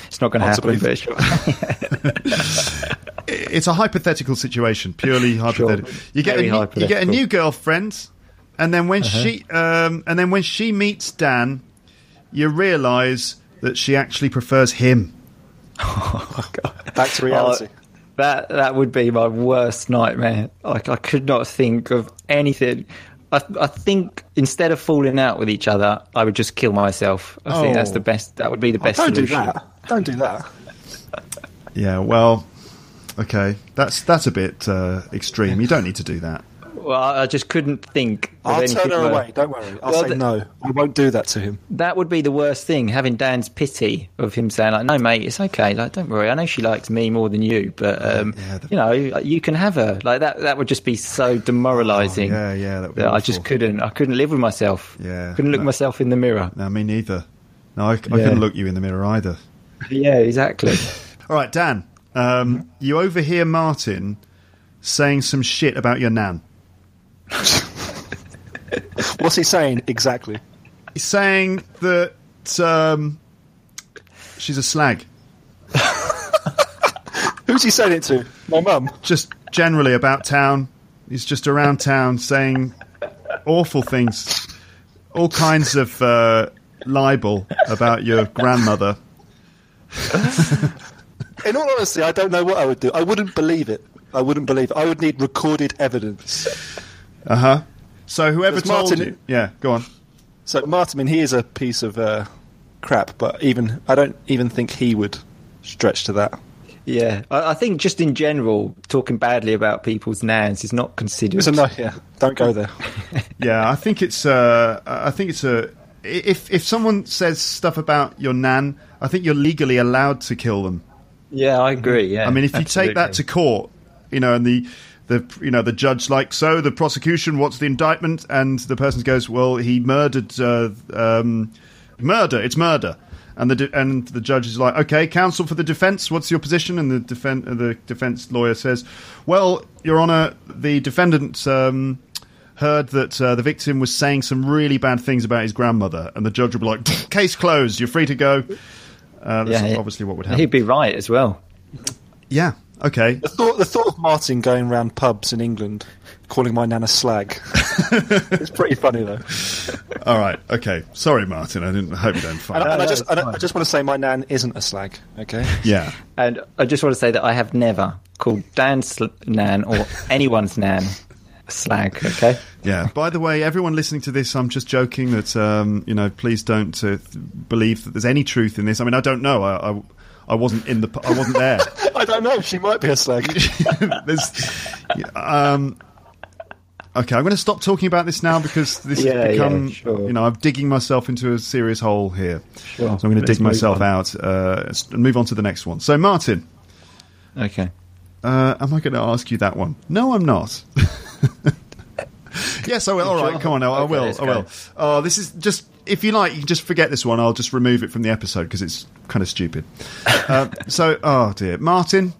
It's not going to happen. But sure.
It's a hypothetical situation, purely hypothetical. You get a new, you get a new girlfriend, and then when she um, and then when she meets Dan, you realise that she actually prefers him.
Back to reality.
Oh, that that would be my worst nightmare. Like I could not think of anything. I, I think instead of falling out with each other, I would just kill myself. I think that's
Oh.
the best. That would be the best
Don't do that. Don't do that.
Yeah. Well. Okay. That's that's a bit uh, extreme. You don't need to do that.
Well, I just couldn't think.
I'll turn her away. Don't worry. I'll
Well,
say
the-
no. I won't do that to him.
That would be the worst thing. Having Dan's pity of him saying, "Like, no, mate, it's okay. Like, don't worry. I know she likes me more than you, but um,
Yeah, the-
you know, you can have her." Like that. That would just be so demoralising.
Oh, yeah, yeah, that be
I just couldn't. I couldn't live with myself.
Yeah,
couldn't look
no.
myself in the mirror.
No, me neither. No, I, I
Yeah.
couldn't look you in the mirror either.
Yeah, exactly.
All right, Dan. Um, you overhear Martin saying some shit about your nan.
What's he saying exactly?
He's saying that um, she's a slag.
Who's he saying it to? My mum.
Just generally about town. He's just around town saying awful things, all kinds of uh, libel about your grandmother.
In all honesty, I don't know what I would do. I wouldn't believe it. I wouldn't believe it. I would need recorded evidence.
Uh huh. So whoever told
Martin-
you, yeah, go on.
So Martin, I mean, he is a piece of uh, crap, but even I don't even think he would stretch to that.
Yeah, I, I think just in general, talking badly about people's nans is not considered.
It's a no. Yeah, don't go there.
Yeah, I think it's. Uh, I think it's a. If if someone says stuff about your nan, I think you're legally allowed to kill them.
Yeah, I agree. Yeah,
I mean, if you take that to court, you know, and the the you know the judge like, so the prosecution, what's the indictment? And the person goes, well, he murdered, uh, um, murder. It's murder. And the de- and the judge is like, "Okay, counsel for the defense, what's your position?" And the defen- uh, the defense lawyer says, "Well, Your Honor, the defendant um, heard that uh, the victim was saying some really bad things about his grandmother." And the judge will be like, "Case closed. You're free to go." Uh, that's
yeah.
obviously what would happen.
He'd be right as well.
Yeah. Okay.
The thought, the thought of Martin going round pubs in England calling my nan a slag. it's pretty funny though.
All right. Okay. Sorry, Martin. I didn't I hope you don't find.
And, I, and I
no,
just, and I
fine.
I just want to say my nan isn't a slag. Okay.
Yeah.
And I just want to say that I have never called Dan's sl- nan or anyone's nan a slag. Okay.
Yeah. By the way, everyone listening to this, I'm just joking that um, you know, please don't uh, believe that there's any truth in this. I mean, I don't know. I, I, I wasn't in the. I wasn't there.
I don't know. She might be a slag.
there's, yeah, um, okay, I'm going to stop talking about this now because this
Yeah,
has become.
yeah, sure.
You know, I'm digging myself into a serious hole here.
Sure.
So I'm going to
Let's
dig myself
on.
out uh, and move on to the next one. So, Martin,
Okay.
uh, am I going to ask you that one? No, I'm not. yes, I will. All right, come on now. I
Okay,
will. I will.
go.
Oh, this is just. If you like, you can just forget this one. I'll just remove it from the episode because it's kind of stupid. uh, so, oh dear, Martin.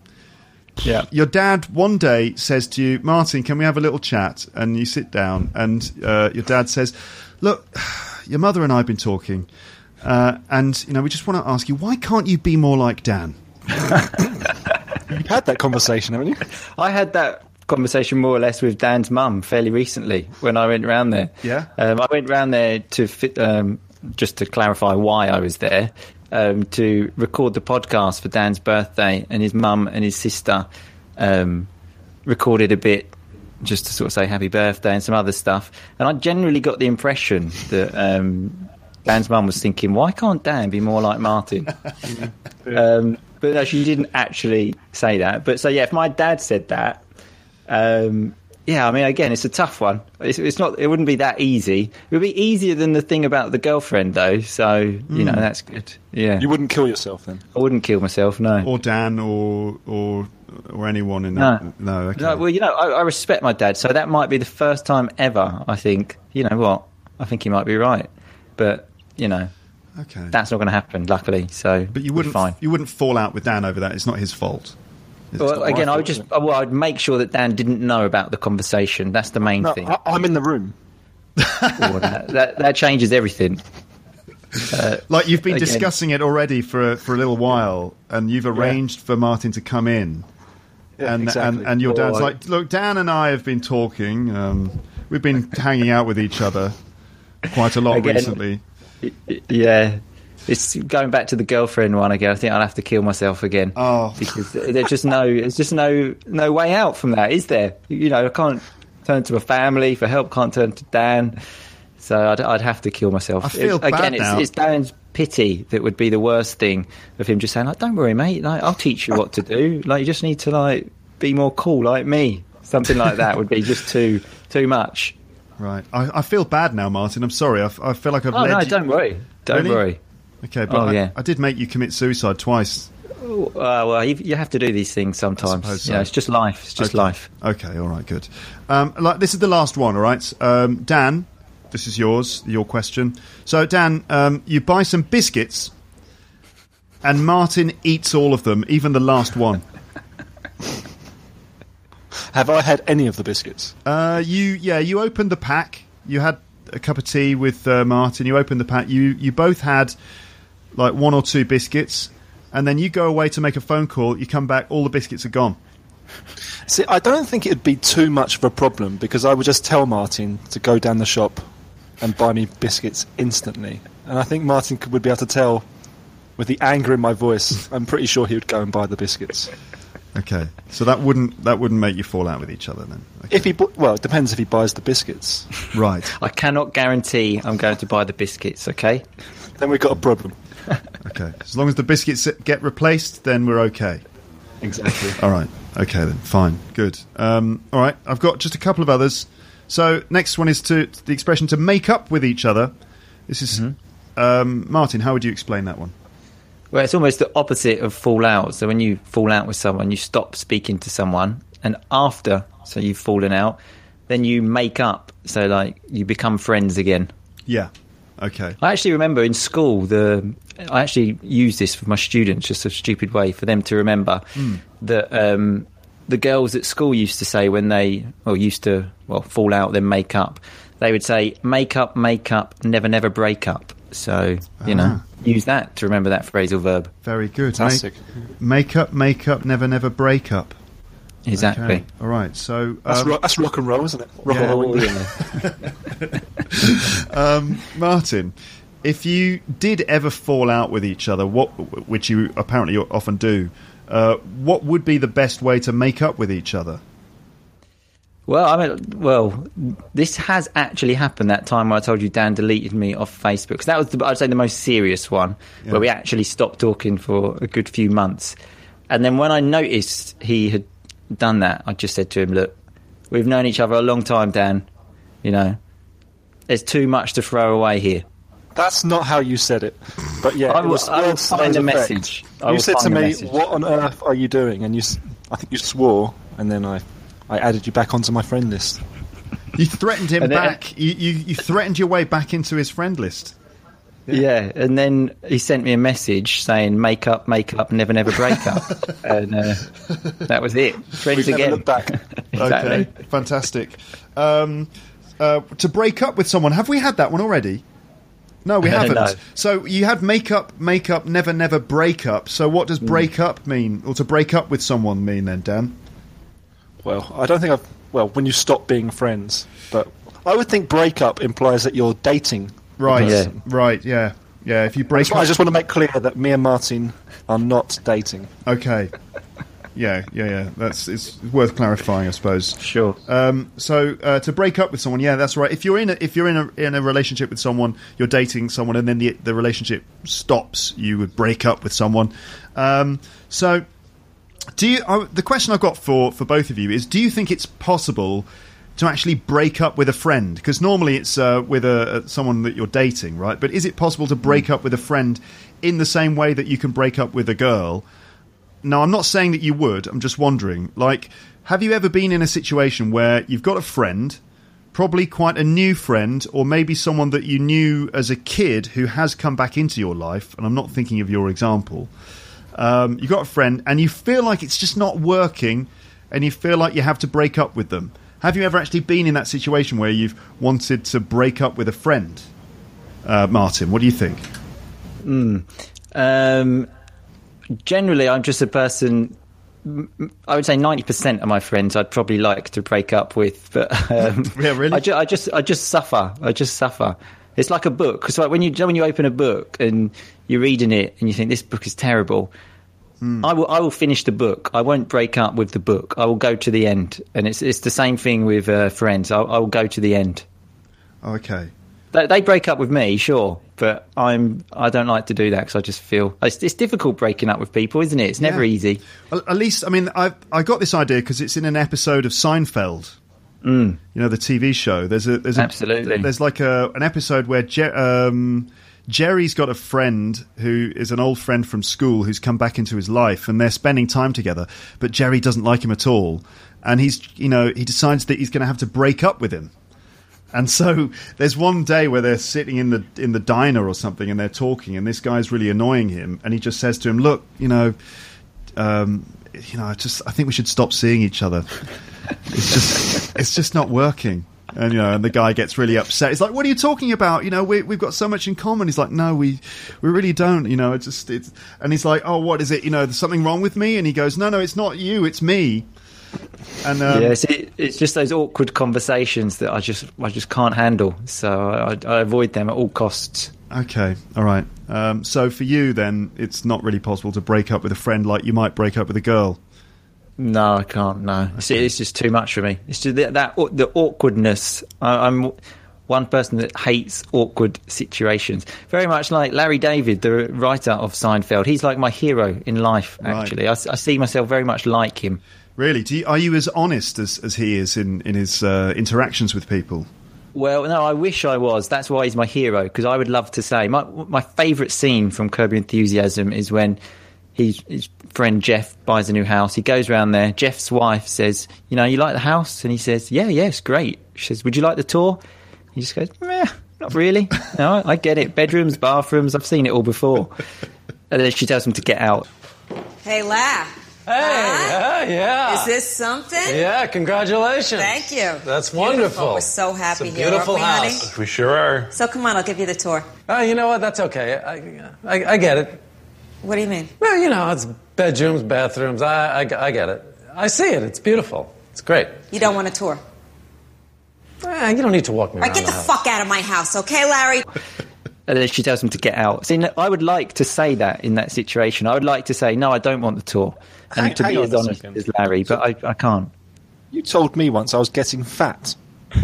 Yeah.
Your dad one day says to you, Martin, can we have a little chat? And you sit down, and uh, your dad says, Look, your mother and I have been talking, uh, and you know we just want to ask you, why can't you be more like Dan?
You've had that conversation, haven't you?
I had that conversation more or less with Dan's mum fairly recently when I went round there.
Yeah?
Um, I went round there to fit, um, just to clarify why I was there. Um, to record the podcast for Dan's birthday, and his mum and his sister um, recorded a bit just to sort of say happy birthday and some other stuff. And I generally got the impression that um, Dan's mum was thinking, why can't Dan be more like Martin? um, but no, she didn't actually say that. But so yeah, if my dad said that, um, yeah, I mean, again, it's a tough one. It's, it's not. It wouldn't be that easy. It would be easier than the thing about the girlfriend, though. So you know, that's good. Yeah,
You wouldn't kill yourself then.
I wouldn't kill myself. No.
Or Dan, or or or anyone in
No.
that? No. Okay.
No, well, you know, I, I respect my dad, so that might be the first time ever. I think, you know what? I think he might be right, but you know,
okay.
that's not going to happen. Luckily, so
but you wouldn't.
fine.
You wouldn't fall out with Dan over that. It's not his fault. It's
Well, again, I would
fault.
just well, I'd make sure that Dan didn't know about the conversation. That's the main
No,
thing.
I, I'm in the room.
Or that, that that changes everything.
Like you've been
Again.
discussing it already for for a little while, and you've arranged for Martin to come in,
Yeah,
and
exactly.
and and your dad's
Or-
like, look, Dan and I have been talking. Um, we've been hanging out with each other quite a lot
Again.
recently.
Yeah. It's going back to the girlfriend one again. I think I'll have to kill myself again.
Oh.
because there's just no, there's just no, no way out from that, is there? You know, I can't turn to a family for help. Can't turn to Dan, so I'd, I'd have to kill myself.
I feel
again,
bad
it's,
now.
it's Dan's pity that would be the worst thing of him just saying, like, "Don't worry, mate. Like, I'll teach you what to do. Like, you just need to like be more cool, like me." Something like that would be just too, too much.
Right. I, I feel bad now, Martin. I'm sorry. I feel like I've
Oh no,
you.
don't worry, don't
Really?
worry.
Okay, but
Oh,
I,
yeah.
I did make you commit suicide twice.
Uh, well, you, you have to do these things sometimes.
suppose
You know,
so.
it's just life. It's just
Okay.
life.
Okay, all right, good. Um, like this is the last one, all right. Um, Dan, this is yours, your question. So, Dan, um, you buy some biscuits, and Martin eats all of them, even the last one.
Have I had any of the biscuits?
Uh, you, yeah, you opened the pack. You had a cup of tea with uh, Martin. You opened the pack. You, you both had like one or two biscuits, and then you go away to make a phone call. You come back, all the biscuits are gone.
See, I don't think it'd be too much of a problem because I would just tell Martin to go down the shop and buy me biscuits instantly. And I think Martin could, would be able to tell with the anger in my voice. I'm pretty sure he would go and buy the biscuits.
Okay, so that wouldn't that wouldn't make you fall out with each other then. Okay.
If he, bu- well, it depends if he buys the biscuits.
right.
I cannot guarantee I'm going to buy the biscuits. Okay.
Then we've got a problem.
Okay. As long as the biscuits get replaced, then we're okay.
Exactly.
All right. Okay then. Fine. Good. Um, all right. I've got just a couple of others. So next one is to the expression to make up with each other. This is um, Martin. How would you explain that one?
Well, it's almost the opposite of fall out. So when you fall out with someone, you stop speaking to someone, and after, so you've fallen out, then you make up. So like you become friends again.
Yeah. Okay.
I actually remember in school the I actually use this for my students, just a stupid way for them to remember that um, the girls at school used to say when they, well, used to, well, fall out, then make up. They would say, make up, make up, never, never break up. So, you know, use that to remember that phrasal verb.
Very good.
Fantastic.
Make, make up, make up, never, never break up.
Exactly.
Okay. All right. So,
That's,
um,
rock, that's rock and roll, isn't it? Rock
Yeah.
and roll.
Um, Martin, if you did ever fall out with each other, what which you apparently often do, uh, what would be the best way to make up with each other?
Well, I mean, well, this has actually happened. That time where I told you Dan deleted me off Facebook, because that was, the, I'd say, the most serious one,
Yeah.
where we actually stopped talking for a good few months. And then when I noticed he had done that, I just said to him, "Look, we've known each other a long time, Dan. You know, there's too much to throw away here."
That's not how you said it. But yeah,
I
it
will-
was
I will
words to
find
that
the
effect.
message. I
You said to me,
message.
"What on earth are you doing?" And you, I think you swore, and then I, I added you back onto my friend list.
You threatened him
then-
back. You, you you threatened your way back into his friend list.
Yeah. and then he sent me a message saying, "Make up, make up, never, never break up," and uh, that was it. Friends
We've never
again.
back.
exactly.
Okay, fantastic. Um, uh, to break up with someone, have we had that one already? No, we haven't. So you had make up, make up, never, never break up. So what does mm. break up mean, or to break up with someone mean then, Dan?
Well, I don't think I've. Well, when you stop being friends, but I would think break up implies that you're dating.
Right,
Yeah.
right, yeah, yeah. If you
I
break
just,
up,
I just want to make clear that me and Martin are not dating.
okay. Yeah, yeah, yeah. That's it's worth clarifying, I suppose.
Sure.
Um, so uh, to break up with someone, yeah, that's right. If you're in a, if you're in a in a relationship with someone, you're dating someone, and then the the relationship stops, you would break up with someone. Um, so, do you? Uh, the question I've got for for both of you is: Do you think it's possible to actually break up with a friend? Because normally it's uh, with a, a someone that you're dating, right? But is it possible to break up with a friend in the same way that you can break up with a girl? Now, I'm not saying that you would. I'm just wondering. Like, have you ever been in a situation where you've got a friend, probably quite a new friend, or maybe someone that you knew as a kid who has come back into your life? And I'm not thinking of your example. Um, you've got a friend, and you feel like it's just not working, and you feel like you have to break up with them. Have you ever actually been in that situation where you've wanted to break up with a friend? Uh, Martin, what do you think?
Um, generally, I'm just a person. I would say ninety percent of my friends I'd probably like to break up with, but um,
Yeah, really?
I, ju- I just I just suffer. I just suffer. It's like a book. It's like when you when you open a book and you're reading it and you think this book is terrible. I will I will finish the book. I won't break up with the book. I will go to the end, and it's it's the same thing with uh, friends. I, I will go to the end.
Okay.
They, they break up with me, sure, but I'm I don't like to do that because I just feel it's, it's difficult breaking up with people, isn't it? It's never
Yeah.
easy.
Well, at least, I mean, I I got this idea because it's in an episode of Seinfeld. You know, the TV show. There's a there's a,
Absolutely.
there's like a an episode where Je- um, Jerry's got a friend who is an old friend from school who's come back into his life, and they're spending time together. But Jerry doesn't like him at all, and he's you know he decides that he's going to have to break up with him. And so there's one day where they're sitting in the in the diner or something, and they're talking, and this guy's really annoying him, and he just says to him, "Look, you know, um, you know, I just I think we should stop seeing each other. It's just it's just not working." And you know, and the guy gets really upset. He's like, "What are you talking about? You know, we, we've got so much in common." He's like, "No, we we really don't. You know, it's just it's." And he's like, "Oh, what is it? You know, there's something wrong with me?" And he goes, "No, no, it's not you. It's me." And um,
yeah, it's, it, it's just those awkward conversations that I just I just can't handle. So I, I avoid them at all costs.
Okay, all right. Um, so for you, then, it's not really possible to break up with a friend like you might break up with a girl.
No, I can't. No, it's, it's just too much for me. It's just that, that the awkwardness. I, I'm one person that hates awkward situations. Very much like Larry David, the writer of Seinfeld. He's like my hero in life.
Right.
Actually, I, see myself very much like him.
Really? Do you, are you as honest as, as he is in, in his uh, interactions with people?
Well, no, I wish I was. That's why he's my hero because I would love to say my my favourite scene from Curb Your Enthusiasm is when he, his friend Jeff buys a new house. He goes around there. Jeff's wife says, "You know, you like the house?" And he says, "Yeah, yes, great." She says, "Would you like the tour?" He just goes, "Meh, Not really. No, I get it. Bedrooms, bathrooms, I've seen it all before. And then she tells him to get out.
Hey, La.
Hey, yeah, yeah.
Is this something?
Yeah, congratulations.
Thank you.
That's
Beautiful.
wonderful.
We're so happy
it's a
here,
beautiful
aren't we,
house.
honey?
We sure are.
So come on, I'll give you the tour.
Oh, you know what? That's okay. I, I, I get it.
What do you mean?
Well, you know, it's bedrooms, bathrooms. I, I, I get it. I see it. It's beautiful. It's great.
You don't want a tour.
Eh, you don't need to walk me
All right,
around
get the
house.
fuck out of my house, okay, Larry?
And then she tells him to get out. See, I would like to say that in that situation. I would like to say, no, I don't want the tour. And
Hang-
to
hang
be as honest
second.
as Larry, but I, I can't.
You told me once I was getting fat.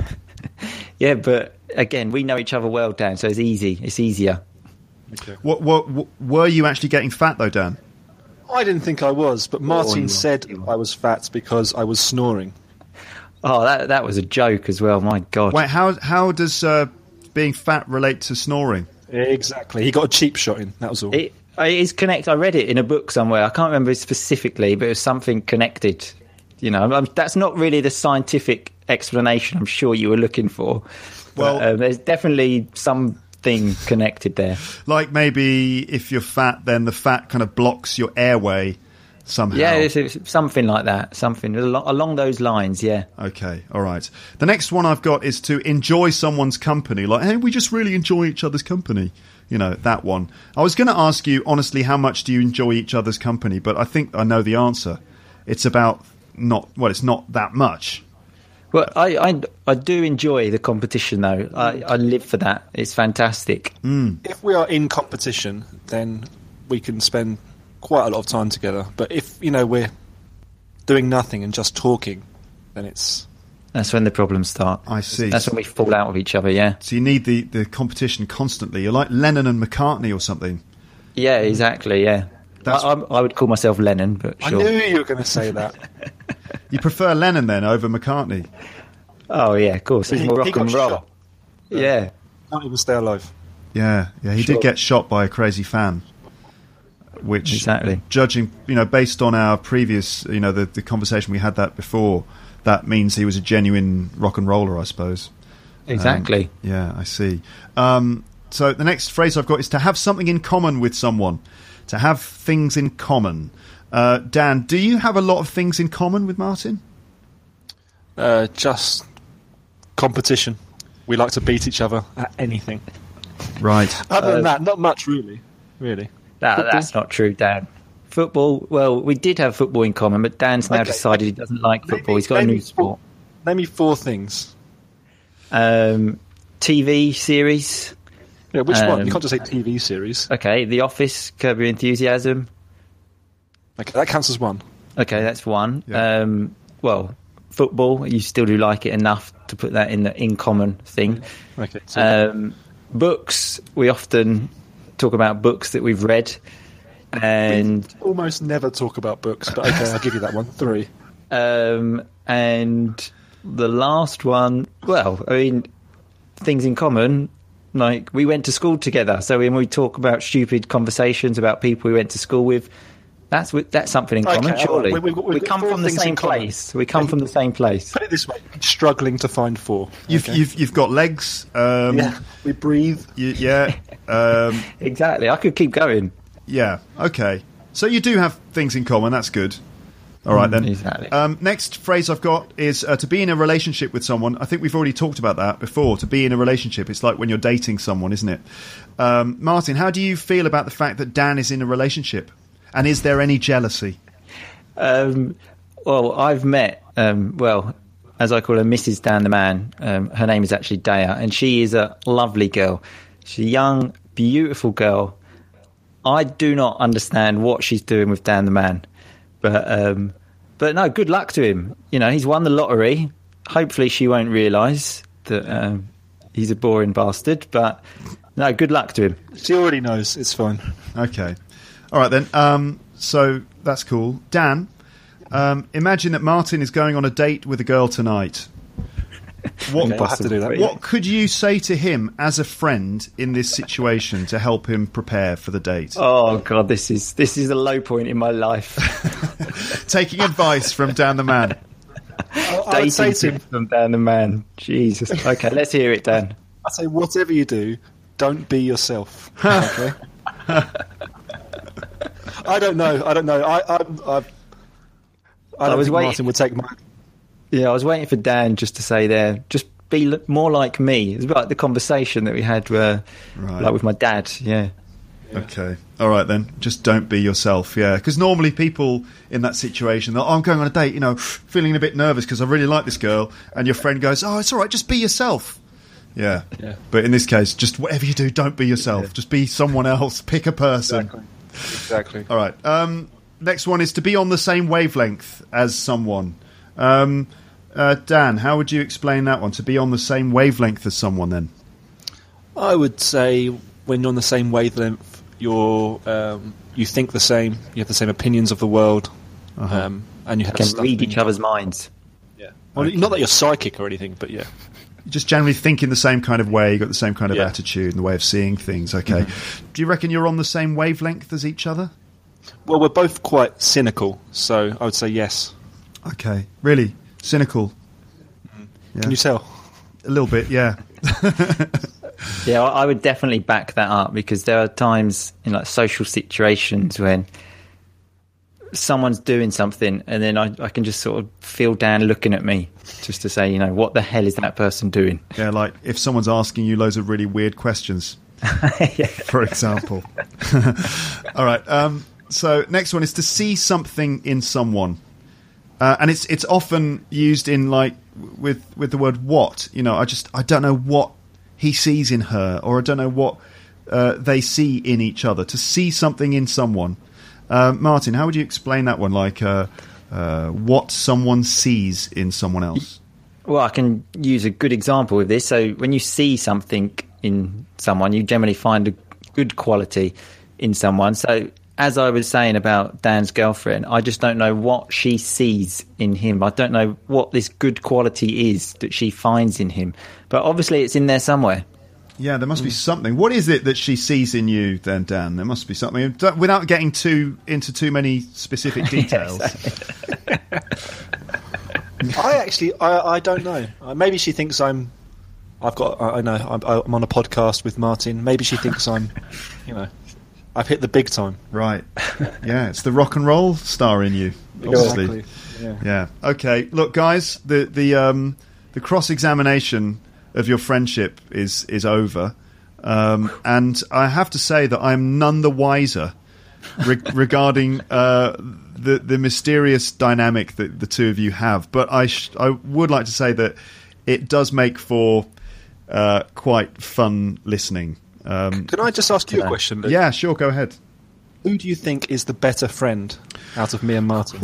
Yeah, but again, we know each other well, Dan, so it's easy. It's easier.
What, what, what were you actually getting fat though, Dan?
I didn't think I was, but Martin
you are.
said I was fat because I was snoring.
Oh, that that was a joke as well. My God.
Wait, how how does uh, being fat relate to snoring?
Exactly. He got a cheap shot in. That was all.
It, it is connect. I read it in a book somewhere. I can't remember specifically, but it was something connected. You know, i that's not really the scientific explanation. I'm sure you were looking for.
Well-
Well, um, there's definitely something connected there.
Like maybe if you're fat, then the fat kind of blocks your airway somehow.
Yeah, it's, it's something like that. Something along, along those lines. Yeah.
Okay, all right. The next one I've got is to enjoy someone's company. Like, hey, we just really enjoy each other's company. You know, that one. I was going to ask you, honestly, how much do you enjoy each other's company? But I think I know the answer. It's about not, well, it's not that much.
Well, I, I, I do enjoy the competition though. I, I live for that. It's fantastic. Hmm.
If we are in competition, then we can spend quite a lot of time together. But if you know we're doing nothing and just talking, then it's
That's when the problems start.
I see.
That's when we fall out of each other. Yeah.
So you need the, the competition constantly. You're like Lennon and McCartney or something.
Yeah. Exactly. Yeah. I,
That's-
I, I would call myself Lennon, but
I knew you were going to say that.
You prefer Lennon then over McCartney?
Oh yeah, of course. It's
He-
more rock
got
and roll.
shot.
Yeah.
Can't even stay alive.
Yeah, yeah. He
Sure.
did get shot by a crazy fan. Which,
Exactly.
judging, you know, based on our previous, you know, the, the conversation we had that before, that means he was a genuine rock and roller, I suppose.
Exactly.
Um, yeah, I see. Um, so the next phrase I've got is to have something in common with someone. To have things in common. Uh, Dan, do you have a lot of things in common with Martin?
Uh, just competition. We like to beat each other at anything.
Right.
Other
Uh,
than that, not much really. Really.
That,
Football?
that's not true, Dan. Football. Well, we did have football in common, but Dan's now
Okay.
decided he doesn't like football. He's got a new sport.
Four, name me four things.
Um, TV series.
Yeah, which one?
Um,
You can't just say TV series.
Okay, The Office, Curb Your Enthusiasm.
Okay, that counts as one.
Okay, that's one.
Yeah.
Um, well, football. You still do like it enough to put that in the in common thing.
Okay. So
Um, books. We often talk about books that we've read, and
almost never talk about books, but okay, I'll give you that one. Three.
um, and the last one. Well, I mean, things in common. Like we went to school together, so when we talk about stupid conversations about people we went to school with, that's that's something in common.
all right.
Surely
We- we- we've
we come from the
things in
same
common.
place. We come from the same place.
Put it this way: struggling to find four.
You've,
Okay.
you've, you've got legs. Um,
yeah, we breathe.
you- yeah. Um,
Exactly. I could keep going.
Yeah. Okay. So you do have things in common. That's good. All right then.
exactly.
Um, next phrase I've got is uh, to be in a relationship with someone. I think we've already talked about that before. To be in a relationship, it's like when you're dating someone, isn't it? Um, Martin, how do you feel about the fact that Dan is in a relationship? And is there any jealousy?
Um, well, I've met, um, well, as I call her, Mrs. Dan the Man. Um, her name is actually Daya, and she is a lovely girl. She's a young, beautiful girl. I do not understand what she's doing with Dan the Man, but um, but no, good luck to him. You know, he's won the lottery. Hopefully, she won't realise that um, he's a boring bastard. But no, good luck to him.
She already knows. It's fine.
Okay. All right then. Um, so that's cool. Dan, um, imagine that Martin is going on a date with a girl tonight. What,
I'll have to do that.
What could you say to him as a friend in this situation to help him prepare for the date?
Oh God, this is this is a low point in my life.
Taking advice from Dan the Man.
I would
dating
say to him,
from Dan the man. Jesus. Okay, let's hear it, Dan.
I say whatever you do, don't be yourself. Okay. I don't know. I don't know. I I I, I don't
was
think
waiting-
Martin would take my.
Yeah, I was waiting for Dan just to say there, just be more like me. It's about the conversation that we had, uh,
Right.
like with my dad. Yeah.
Okay. All right then. Just don't be yourself. Yeah. Because normally people in that situation, oh, I'm going on a date, you know, feeling a bit nervous because I really like this girl, and your friend goes, oh, it's all right, just be yourself. Yeah.
Yeah.
But in this case, just whatever you do, don't be yourself. Just be someone else. Pick a person.
Exactly. Exactly.
All right. Um, next one is to be on the same wavelength as someone. Um, uh, Dan, how would you explain that one? To be on the same wavelength as someone, then?
I would say when you're on the same wavelength, you're um, you think the same, you have the same opinions of the world, um, and you have
Can read each other's minds.
Yeah. Well, not that you're psychic or anything, but yeah.
You just generally think in the same kind of way. You got the same kind of
Yeah.
attitude and the way of seeing things. Okay. Mm-hmm. Do you reckon you're on the same wavelength as each other?
Well, we're both quite cynical, so I would say yes.
Okay. Really cynical. Mm-hmm. Yeah.
Can you tell?
A little bit. Yeah.
Yeah, I I would definitely back that up because there are times in like social situations when someone's doing something and then I, I can just sort of feel Dan looking at me just to say, you know, what the hell is that person doing?
Yeah. Like if someone's asking you loads of really weird questions. for example. All right. Um, so next one is to see something in someone, uh, and it's it's often used in like with with the word what. You know, I just I don't know what he sees in her, or I don't know what uh, they see in each other. To see something in someone, uh, Martin, how would you explain that one? Like uh, uh, what someone sees in someone else.
Well, I can use a good example with this. So when you see something in someone, you generally find a good quality in someone. So as I was saying about Dan's girlfriend, I just don't know what she sees in him. I don't know what this good quality is that she finds in him. But obviously it's in there somewhere.
Yeah, there must be something. What is it that she sees in you, then, Dan? There must be something. Without getting too into too many specific details.
I actually, I, I don't know. Uh, maybe she thinks I'm. I've got. I, I know. I'm, I'm on a podcast with Martin. Maybe she thinks I'm. You know, I've hit the big time.
right. Yeah, it's the rock and roll star in you, obviously.
Exactly. Yeah.
Yeah. Okay. Look, guys, the the um, the cross examination of your friendship is is over, um, and I have to say that I'm none the wiser re- regarding uh, the the mysterious dynamic that the two of you have. But I sh- I would like to say that it does make for uh, quite fun listening. Um,
Can I just ask you a question? Luke?
yeah, sure. Go ahead.
Who do you think is the better friend out of me and Martin?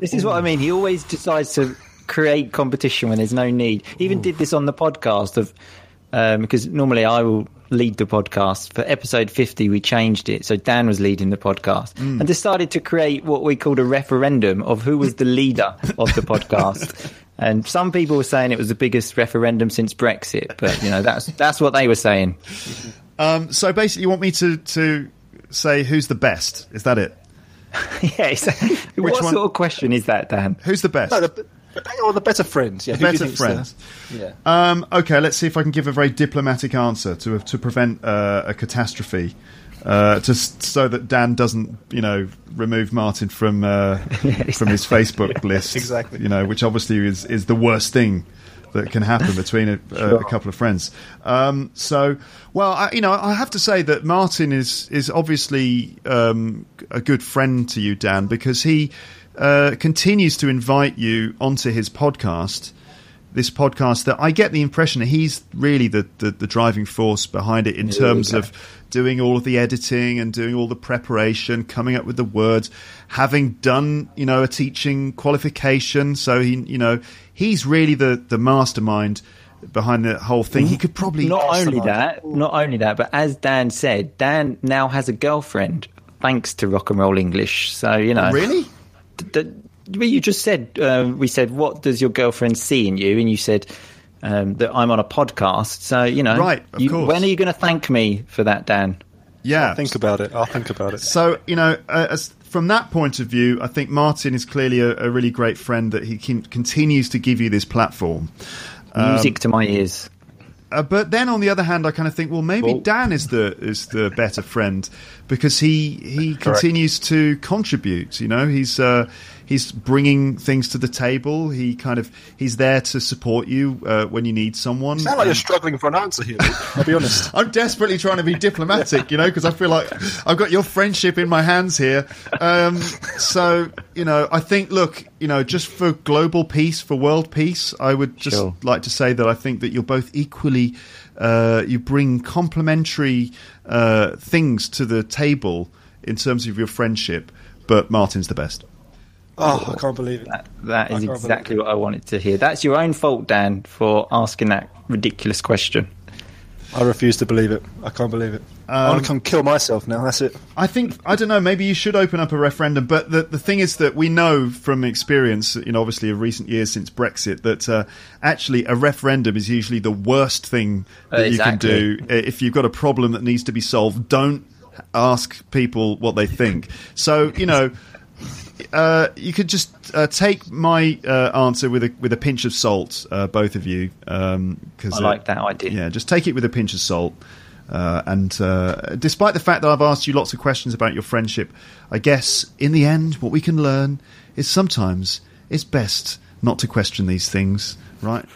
This is what I mean. He always decides to create competition when there's no need. He even did this on the podcast of um, because normally I will lead the podcast. For episode 50, we changed it, so Dan was leading the podcast and decided to create what we called a referendum of who was the leader of the podcast. And some people were saying it was the biggest referendum since Brexit, but you know that's that's what they were saying.
Um, so basically, you want me to to say who's the best? Is that it?
yeah, Which what
one?
sort of question is that, Dan?
Who's the best?
No, the, or the better friend. Yeah, who do you
better
think's the-
friend.
yeah.
Um, okay, let's see if I can give a very diplomatic answer to to prevent uh, a catastrophe, uh, just so that Dan doesn't, you know, remove Martin from uh, from his Facebook list.
Exactly.
You know, which obviously is is the worst thing that can happen between a, a, a couple of friends. Um, so, well, I, you know, I have to say that Martin is is obviously um, a good friend to you, Dan, because he uh, continues to invite you onto his podcast this podcast that I get the impression that he's really the, the, the driving force behind it in terms of doing all of the editing and doing all the preparation, coming up with the words, having done, you know, a teaching qualification. So he, you know, he's really the, the mastermind behind the whole thing. He could probably
Not only that, not only that, but as Dan said, Dan now has a girlfriend thanks to rock and roll English. So you know,
really.
D- d- well, you just said uh, we said, "What does your girlfriend see in you?" And you said um, that I'm on a podcast. So you know,
Right, of
you-
course.
When are you going to thank me for that, Dan?
Yeah.
Think about it. I'll think about it.
So you know, uh, as, from that point of view, I think Martin is clearly a, a really great friend that he can, continues to give you this platform. Um,
Music to my ears.
uh, but then on the other hand, I kind of think, well, maybe
Well-
Dan is the is the better friend because he he continues to contribute. You know, he's uh, he's bringing things to the table. He kind of he's there to support you uh, when you need someone.
Sound like you're struggling for an answer here. I'll be honest.
I'm desperately trying to be diplomatic, you know, because I feel like I've got your friendship in my hands here. Um, so, you know, I think, look, you know, just for global peace, for world peace, I would just
Sure.
like to say that I think that you're both equally, uh, you bring complementary uh, things to the table in terms of your friendship, but Martin's the best.
Oh, I can't believe it.
That, that
I
is
can't
exactly what I wanted to hear. That's your own fault, Dan, for asking that ridiculous question.
I refuse to believe it. I can't believe it. I want to come kill myself now. That's it.
I think I don't know. Maybe you should open up a referendum. But the the thing is that we know from experience, you know, obviously of recent years since Brexit, that uh, actually a referendum is usually the worst thing that you can do. If you've got a problem that needs to be solved, don't ask people what they think. So you know. Uh, you could just uh, take my uh, answer with a with a pinch of salt, uh, both of you. Um 'cause
I like that idea.
Yeah, just take it with a pinch of salt. Uh, and uh, despite the fact that I've asked you lots of questions about your friendship, I guess in the end, what we can learn is sometimes it's best not to question these things, right?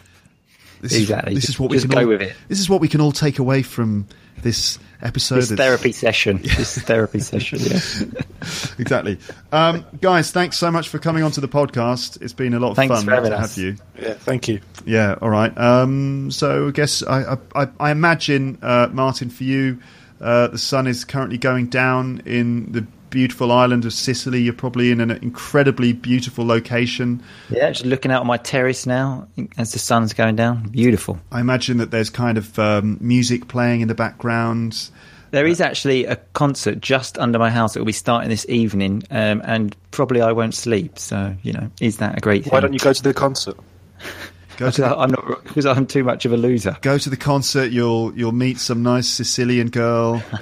This
Exactly.
Is, this is what we
Just
can
go
all,
with it.
This is what we can all take away from this episode.
This
It's-
therapy session. This therapy session, yeah.
exactly. Um, guys, thanks so much for coming onto the podcast. It's been a lot of
Thanks
fun
for
to
us.
have you.
Yeah, thank you.
Yeah, all right. Um, so I guess I, I, I imagine, uh, Martin, for you, uh, the sun is currently going down in the beautiful island of Sicily. You're probably in an incredibly beautiful location.
Yeah, just looking out on my terrace now as the sun's going down. Beautiful.
I imagine that there's kind of um, music playing in the background.
There is actually a concert just under my house. It will be starting this evening, um, and probably I won't sleep. So, you know, is that a great thing?
Why don't you go to the concert?
Go to the,
I'm not because I'm too much of a loser.
go to the concert. You'll you'll meet some nice Sicilian girl.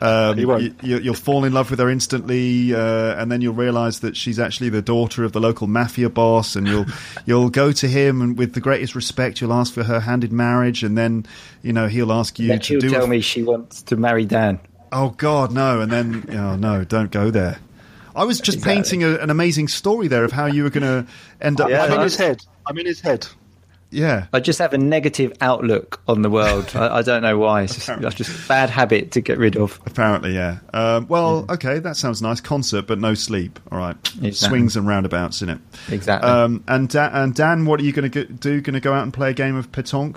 Um,
You won't.
you, you, you'll fall in love with her instantly, uh, and then you'll realise that she's actually the daughter of the local mafia boss. And you'll you'll go to him and with the greatest respect, you'll ask for her hand in marriage, and then you know he'll ask you
Then
to
she'll
do.
tell
a-
me she wants to marry Dan.
oh God, no! And then oh no, don't go there. I was just
Exactly.
painting a, an amazing story there of how you were going to end up.
Yeah,
I'm in his head. I'm in his head.
Yeah.
I just have a negative outlook on the world. I, I don't know why. It's just, it's just a bad habit to get rid of.
Apparently, yeah. Um, well, okay, that sounds nice. Concert, but no sleep. All right,
Exactly.
swings and roundabouts in it.
Exactly.
Um, and Dan, and Dan, what are you going to do? Going to go out and play a game of petanque?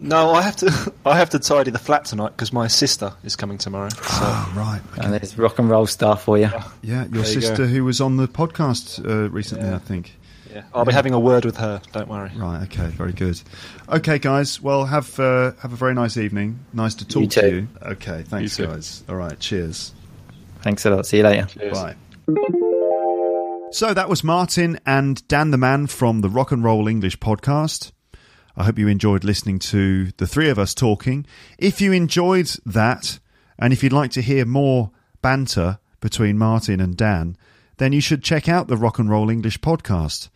No, I have to. I have to tidy the flat tonight because my sister is coming tomorrow. So
Oh, right.
and there's rock and roll star for you.
Yeah, your
There
sister
go.
who was on the podcast uh, recently, I think.
Yeah, I'll be having a word with her. Don't worry.
Right. Okay. Very good. Okay, guys. Well, have uh, have a very nice evening. Nice to talk
You
to you. Okay. Thanks,
You
guys. All right. Cheers.
Thanks a lot. See you later.
Bye. So that was Martin and Dan the Man from the Rock and Roll English podcast. I hope you enjoyed listening to the three of us talking. If you enjoyed that, and if you'd like to hear more banter between Martin and Dan, then you should check out the Rock and Roll English podcast.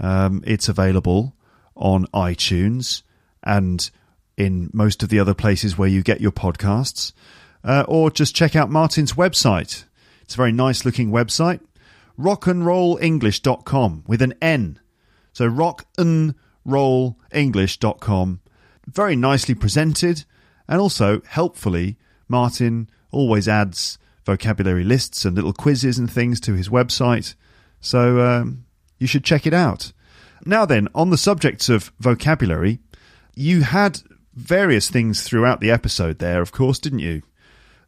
Um, it's available on iTunes and in most of the other places where you get your podcasts. Uh, or just check out Martin's website. It's a very nice looking website. Rockandrollenglish.com with an N. So rockandrollenglish.com. Very nicely presented and also helpfully, Martin always adds vocabulary lists and little quizzes and things to his website. So um, you should check it out. Now, then, on the subject of vocabulary, you had various things throughout the episode there, of course, didn't you?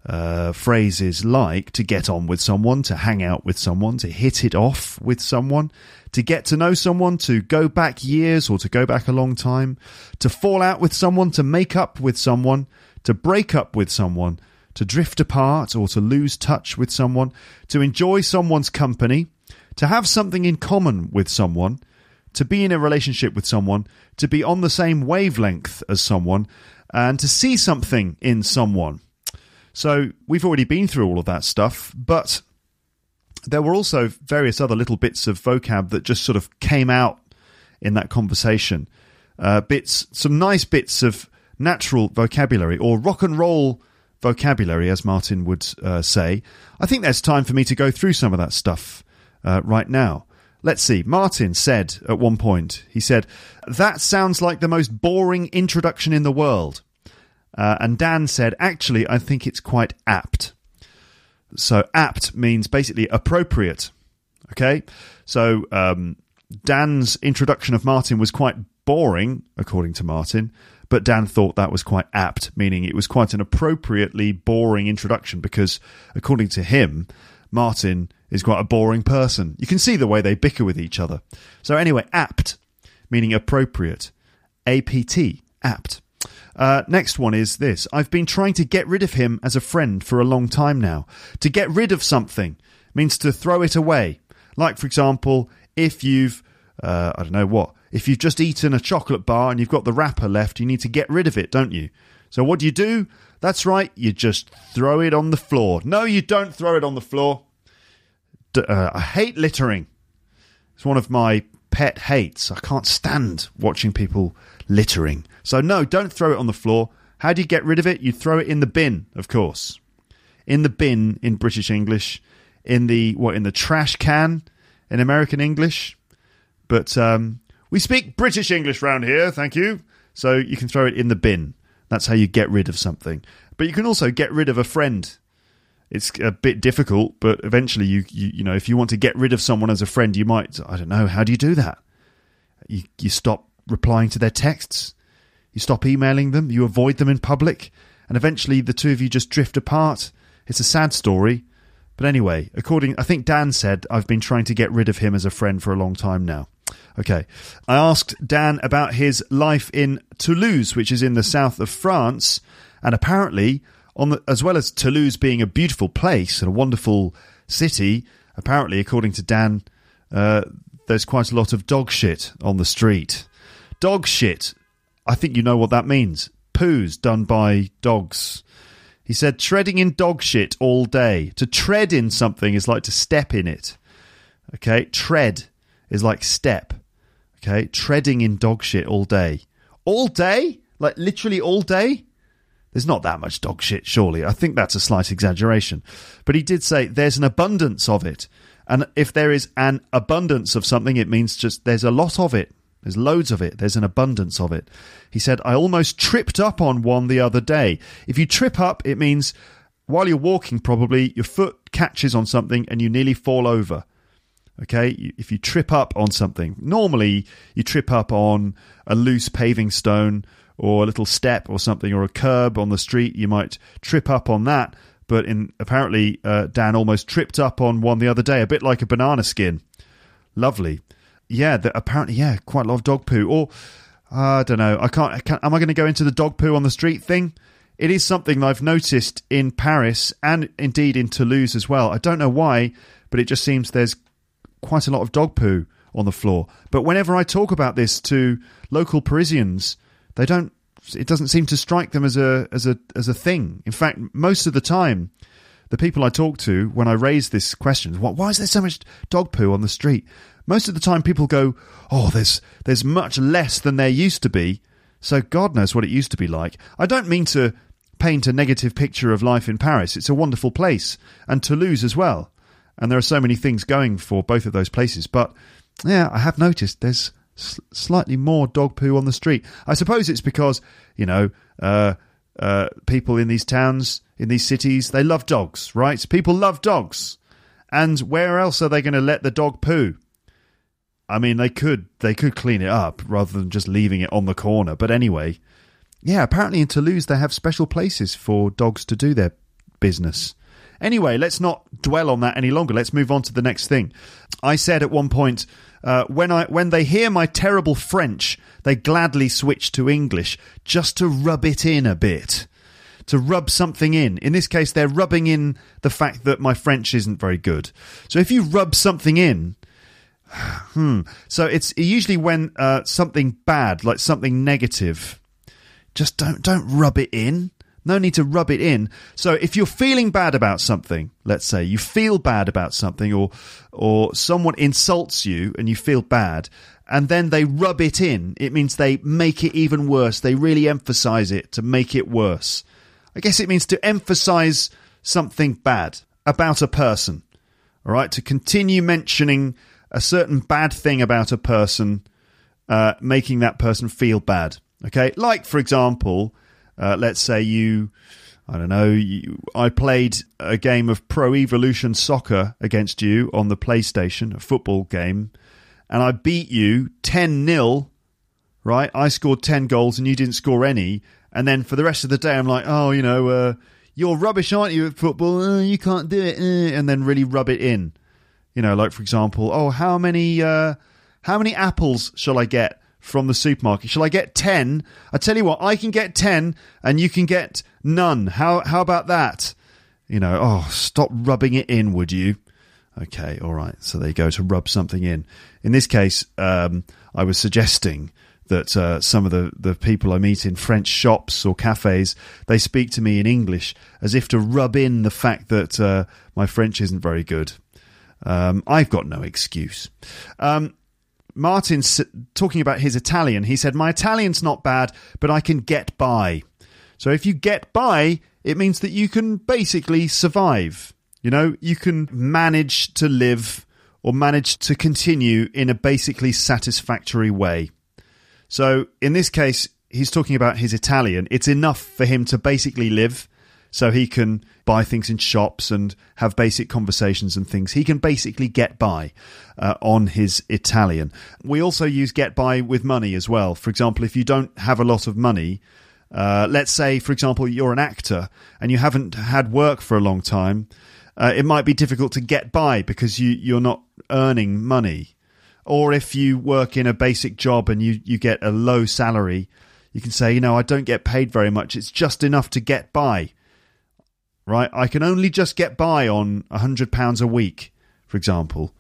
Uh, phrases like to get on with someone, to hang out with someone, to hit it off with someone, to get to know someone, to go back years or to go back a long time, to fall out with someone, to make up with someone, to break up with someone, to drift apart or to lose touch with someone, to enjoy someone's company, to have something in common with someone, to be in a relationship with someone, to be on the same wavelength as someone, and to see something in someone. So we've already been through all of that stuff, but there were also various other little bits of vocab that just sort of came out in that conversation. uh, bits, some nice bits of natural vocabulary or rock and roll vocabulary, as Martin would uh, say. I think there's time for me to go through some of that stuff uh, right now. Let's see. Martin said at one point, he said, That sounds like the most boring introduction in the world. Uh, and Dan said, Actually, I think it's quite apt. So, apt means basically appropriate. Okay? So, um, Dan's introduction of Martin was quite boring, according to Martin, but Dan thought that was quite apt, meaning it was quite an appropriately boring introduction because, according to him, Martin is quite a boring person. You can see the way they bicker with each other. So, anyway, apt, meaning appropriate. APT, apt. Uh, next one is this I've been trying to get rid of him as a friend for a long time now. To get rid of something means to throw it away. Like, for example, if you've, uh, I don't know what, if you've just eaten a chocolate bar and you've got the wrapper left, you need to get rid of it, don't you? So what do you do? That's right, you just throw it on the floor. No, you don't throw it on the floor. Uh, I hate littering. It's one of my pet hates. I can't stand watching people littering. So, no, don't throw it on the floor. How do you get rid of it? You throw it in the bin, of course. In the bin in British English. In the, what, in the trash can in American English. But um, we speak British English round here, thank you. So you can throw it in the bin. That's how you get rid of something. But you can also get rid of a friend. It's a bit difficult, but eventually you, you you know if you want to get rid of someone as a friend, you might I don't know how do you do that? You you stop replying to their texts, you stop emailing them, you avoid them in public, and eventually the two of you just drift apart. It's a sad story, but anyway, according I think Dan said I've been trying to get rid of him as a friend for a long time now. Okay. I asked Dan about his life in Toulouse, which is in the south of France, and apparently, on the, as well as Toulouse being a beautiful place and a wonderful city, apparently, according to Dan, uh, there's quite a lot of dog shit on the street. Dog shit. I think you know what that means. Poos done by dogs. He said, treading in dog shit all day. To tread in something is like to step in it. Okay, tread is like step. Okay, treading in dog shit all day. All day? Like literally all day? There's not that much dog shit, surely. I think that's a slight exaggeration. But he did say there's an abundance of it. And if there is an abundance of something, it means just there's a lot of it. There's loads of it. There's an abundance of it. He said, I almost tripped up on one the other day. If you trip up, it means while you're walking, probably your foot catches on something and you nearly fall over. Okay, if you trip up on something, normally you trip up on a loose paving stone or a little step or something or a curb on the street, you might trip up on that. But in apparently, uh, Dan almost tripped up on one the other day, a bit like a banana skin. Lovely, yeah. Apparently, yeah, quite a lot of dog poo. Or uh, I don't know. I can't. I can't am I going to go into the dog poo on the street thing? It is something I've noticed in Paris and indeed in Toulouse as well. I don't know why, but it just seems there's quite a lot of dog poo on the floor. But whenever I talk about this to local Parisians, they don't. It doesn't seem to strike them as a as a as a thing. In fact, most of the time, the people I talk to when I raise this question, why, why is there so much dog poo on the street? Most of the time, people go, "Oh, there's there's much less than there used to be." So God knows what it used to be like. I don't mean to paint a negative picture of life in Paris. It's a wonderful place, and Toulouse as well and there are so many things going for both of those places. But yeah, I have noticed there's slightly more dog poo on the street. I suppose it's because you know uh, uh, people in these towns, in these cities, they love dogs, right? People love dogs, and where else are they going to let the dog poo? I mean, they could they could clean it up rather than just leaving it on the corner. But anyway, yeah, apparently in Toulouse they have special places for dogs to do their business. Anyway, let's not dwell on that any longer. Let's move on to the next thing. I said at one point, uh, when I when they hear my terrible French, they gladly switch to English just to rub it in a bit, to rub something in. In this case, they're rubbing in the fact that my French isn't very good. So if you rub something in, hmm. So it's usually when uh, something bad, like something negative, just don't don't rub it in. No need to rub it in. So if you're feeling bad about something, let's say you feel bad about something or or someone insults you and you feel bad and then they rub it in, it means they make it even worse. They really emphasize it to make it worse. I guess it means to emphasize something bad about a person. All right, to continue mentioning a certain bad thing about a person, uh, making that person feel bad. Okay, like for example, uh, let's say you, I don't know, you, I played a game of Pro Evolution Soccer against you on the PlayStation, a football game, and I beat you 10 0, right? I scored 10 goals and you didn't score any. And then for the rest of the day, I'm like, oh, you know, uh, you're rubbish, aren't you, at football? Uh, you can't do it. Uh, and then really rub it in. You know, like for example, oh, how many, uh, how many apples shall I get from the supermarket? Shall I get 10? I tell you what, I can get 10 and you can get none. How, how about that? You know, oh, stop rubbing it in, would you? Okay, all right. So they go to rub something in. In this case, um, I was suggesting that uh, some of the, the people I meet in French shops or cafes, they speak to me in English as if to rub in the fact that uh, my French isn't very good. Um, I've got no excuse. Um, Martin's talking about his Italian. He said, My Italian's not bad, but I can get by. So if you get by, it means that you can basically survive. You know, you can manage to live or manage to continue in a basically satisfactory way. So in this case, he's talking about his Italian. It's enough for him to basically live so he can buy things in shops and have basic conversations and things. He can basically get by uh, on his Italian. We also use get by with money as well. For example, if you don't have a lot of money, uh, let's say, for example, you're an actor and you haven't had work for a long time, uh, it might be difficult to get by because you, you're not earning money. Or if you work in a basic job and you, you get a low salary, you can say, you know, I don't get paid very much. It's just enough to get by right? I can only just get by on a £100 a week, for example.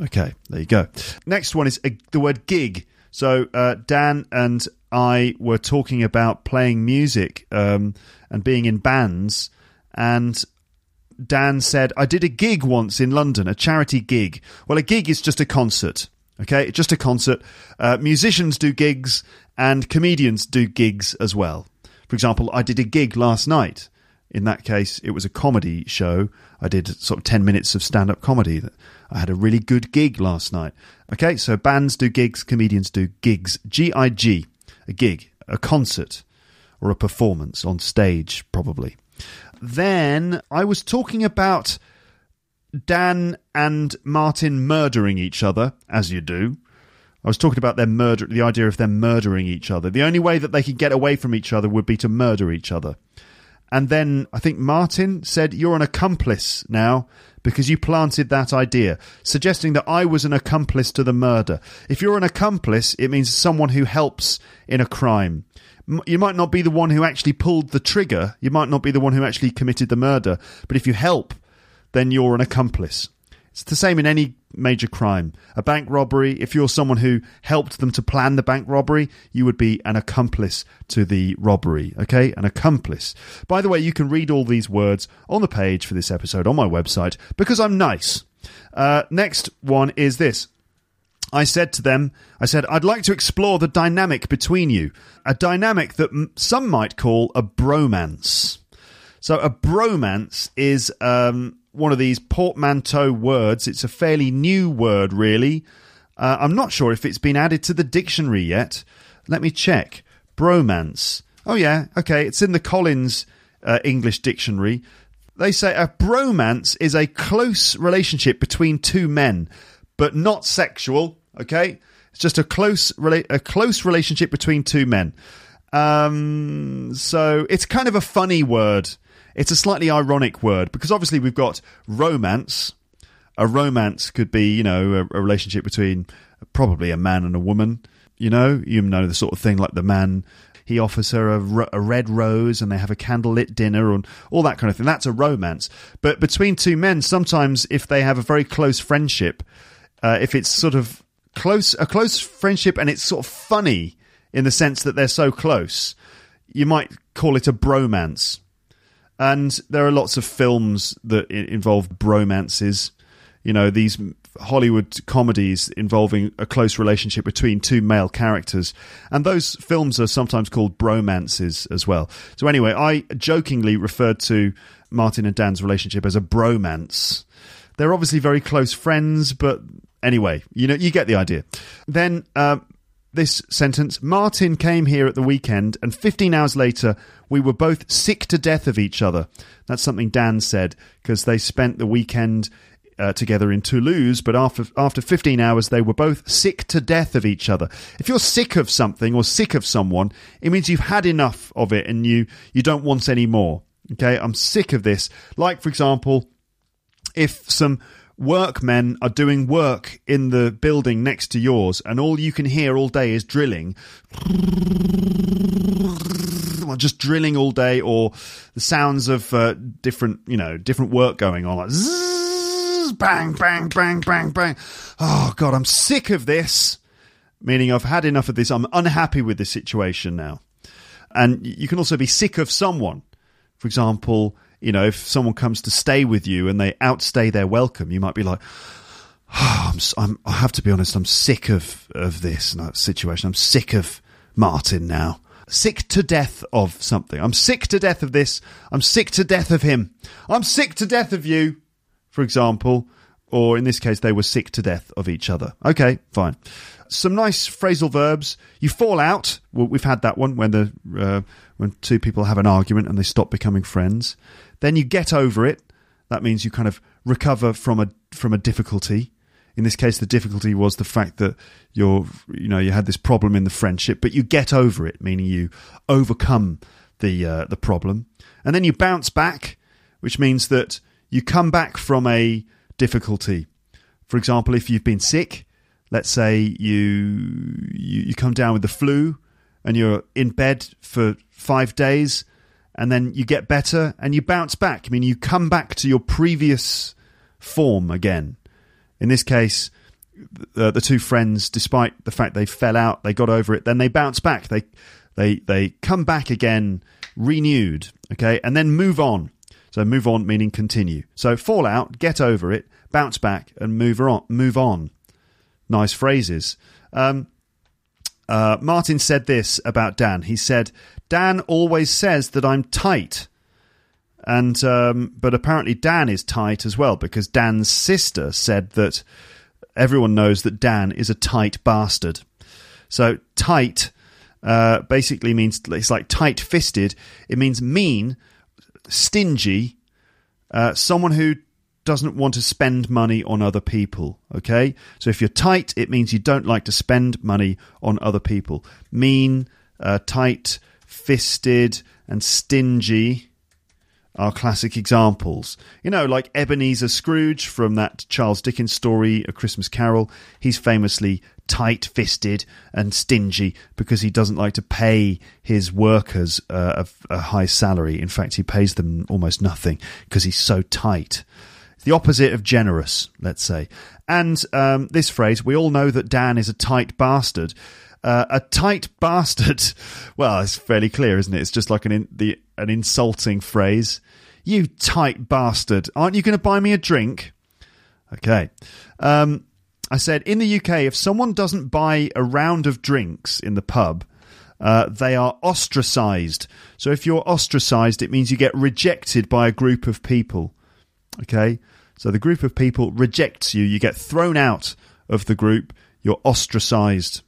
Okay, there you go. Next one is a, the word gig. So uh, Dan and I were talking about playing music um, and being in bands, and Dan said, I did a gig once in London, a charity gig. Well, a gig is just a concert, okay? Just a concert. Uh, musicians do gigs, and comedians do gigs as well. For example, I did a gig last night in that case, it was a comedy show. I did sort of 10 minutes of stand up comedy. I had a really good gig last night. Okay, so bands do gigs, comedians do gigs. G I G, a gig, a concert, or a performance on stage, probably. Then I was talking about Dan and Martin murdering each other, as you do. I was talking about their murder, the idea of them murdering each other. The only way that they could get away from each other would be to murder each other. And then I think Martin said, You're an accomplice now because you planted that idea, suggesting that I was an accomplice to the murder. If you're an accomplice, it means someone who helps in a crime. You might not be the one who actually pulled the trigger, you might not be the one who actually committed the murder, but if you help, then you're an accomplice. It's the same in any major crime. A bank robbery, if you're someone who helped them to plan the bank robbery, you would be an accomplice to the robbery. Okay? An accomplice. By the way, you can read all these words on the page for this episode on my website because I'm nice. Uh, next one is this. I said to them, I said, I'd like to explore the dynamic between you, a dynamic that m- some might call a bromance. So, a bromance is um, one of these portmanteau words. It's a fairly new word, really. Uh, I'm not sure if it's been added to the dictionary yet. Let me check. Bromance. Oh, yeah, okay, it's in the Collins uh, English Dictionary. They say a bromance is a close relationship between two men, but not sexual, okay? It's just a close, rela- a close relationship between two men. Um, so it's kind of a funny word. It's a slightly ironic word because obviously we've got romance. A romance could be, you know, a, a relationship between probably a man and a woman. You know, you know the sort of thing like the man he offers her a, a, red rose and they have a candlelit dinner and all that kind of thing. That's a romance. But between two men, sometimes if they have a very close friendship, uh, if it's sort of close, a close friendship and it's sort of funny in the sense that they're so close, you might call it a bromance. And there are lots of films that involve bromances. You know, these Hollywood comedies involving a close relationship between two male characters. And those films are sometimes called bromances as well. So, anyway, I jokingly referred to Martin and Dan's relationship as a bromance. They're obviously very close friends, but anyway, you know, you get the idea. Then, uh, this sentence Martin came here at the weekend, and 15 hours later, we were both sick to death of each other. That's something Dan said because they spent the weekend uh, together in Toulouse, but after, after 15 hours, they were both sick to death of each other. If you're sick of something or sick of someone, it means you've had enough of it and you, you don't want any more. Okay, I'm sick of this. Like, for example, if some workmen are doing work in the building next to yours and all you can hear all day is drilling. Just drilling all day or the sounds of uh, different you know different work going on like zzz, bang bang bang bang bang. Oh god i'm sick of this. Meaning i've had enough of this. I'm unhappy with this situation now. And you can also be sick of someone. For example, you know, if someone comes to stay with you and they outstay their welcome, you might be like, oh, I'm, I'm, I have to be honest, I'm sick of, of this situation. I'm sick of Martin now. Sick to death of something. I'm sick to death of this. I'm sick to death of him. I'm sick to death of you, for example. Or in this case, they were sick to death of each other. Okay, fine. Some nice phrasal verbs. You fall out. We've had that one when the uh, when two people have an argument and they stop becoming friends. Then you get over it. That means you kind of recover from a from a difficulty. In this case, the difficulty was the fact that you're you know you had this problem in the friendship, but you get over it, meaning you overcome the uh, the problem, and then you bounce back, which means that you come back from a difficulty. For example, if you've been sick, let's say you you, you come down with the flu and you're in bed for five days and then you get better and you bounce back. I mean, you come back to your previous form again. In this case, the, the two friends, despite the fact they fell out, they got over it. Then they bounce back. They they they come back again, renewed. Okay, and then move on. So move on meaning continue. So fall out, get over it, bounce back, and move on. Move on. Nice phrases. Um, uh, Martin said this about Dan. He said, "Dan always says that I'm tight." And um, but apparently Dan is tight as well because Dan's sister said that everyone knows that Dan is a tight bastard. So tight uh, basically means it's like tight fisted. It means mean, stingy, uh, someone who doesn't want to spend money on other people. Okay, so if you're tight, it means you don't like to spend money on other people. Mean, uh, tight, fisted, and stingy are classic examples. You know, like Ebenezer Scrooge from that Charles Dickens story, A Christmas Carol. He's famously tight fisted and stingy because he doesn't like to pay his workers uh, a, a high salary. In fact, he pays them almost nothing because he's so tight. It's the opposite of generous, let's say. And um, this phrase, we all know that Dan is a tight bastard. Uh, a tight bastard. Well, it's fairly clear, isn't it? It's just like an in, the an insulting phrase. You tight bastard! Aren't you going to buy me a drink? Okay. Um, I said in the UK, if someone doesn't buy a round of drinks in the pub, uh, they are ostracized. So if you're ostracized, it means you get rejected by a group of people. Okay. So the group of people rejects you. You get thrown out of the group. You're ostracized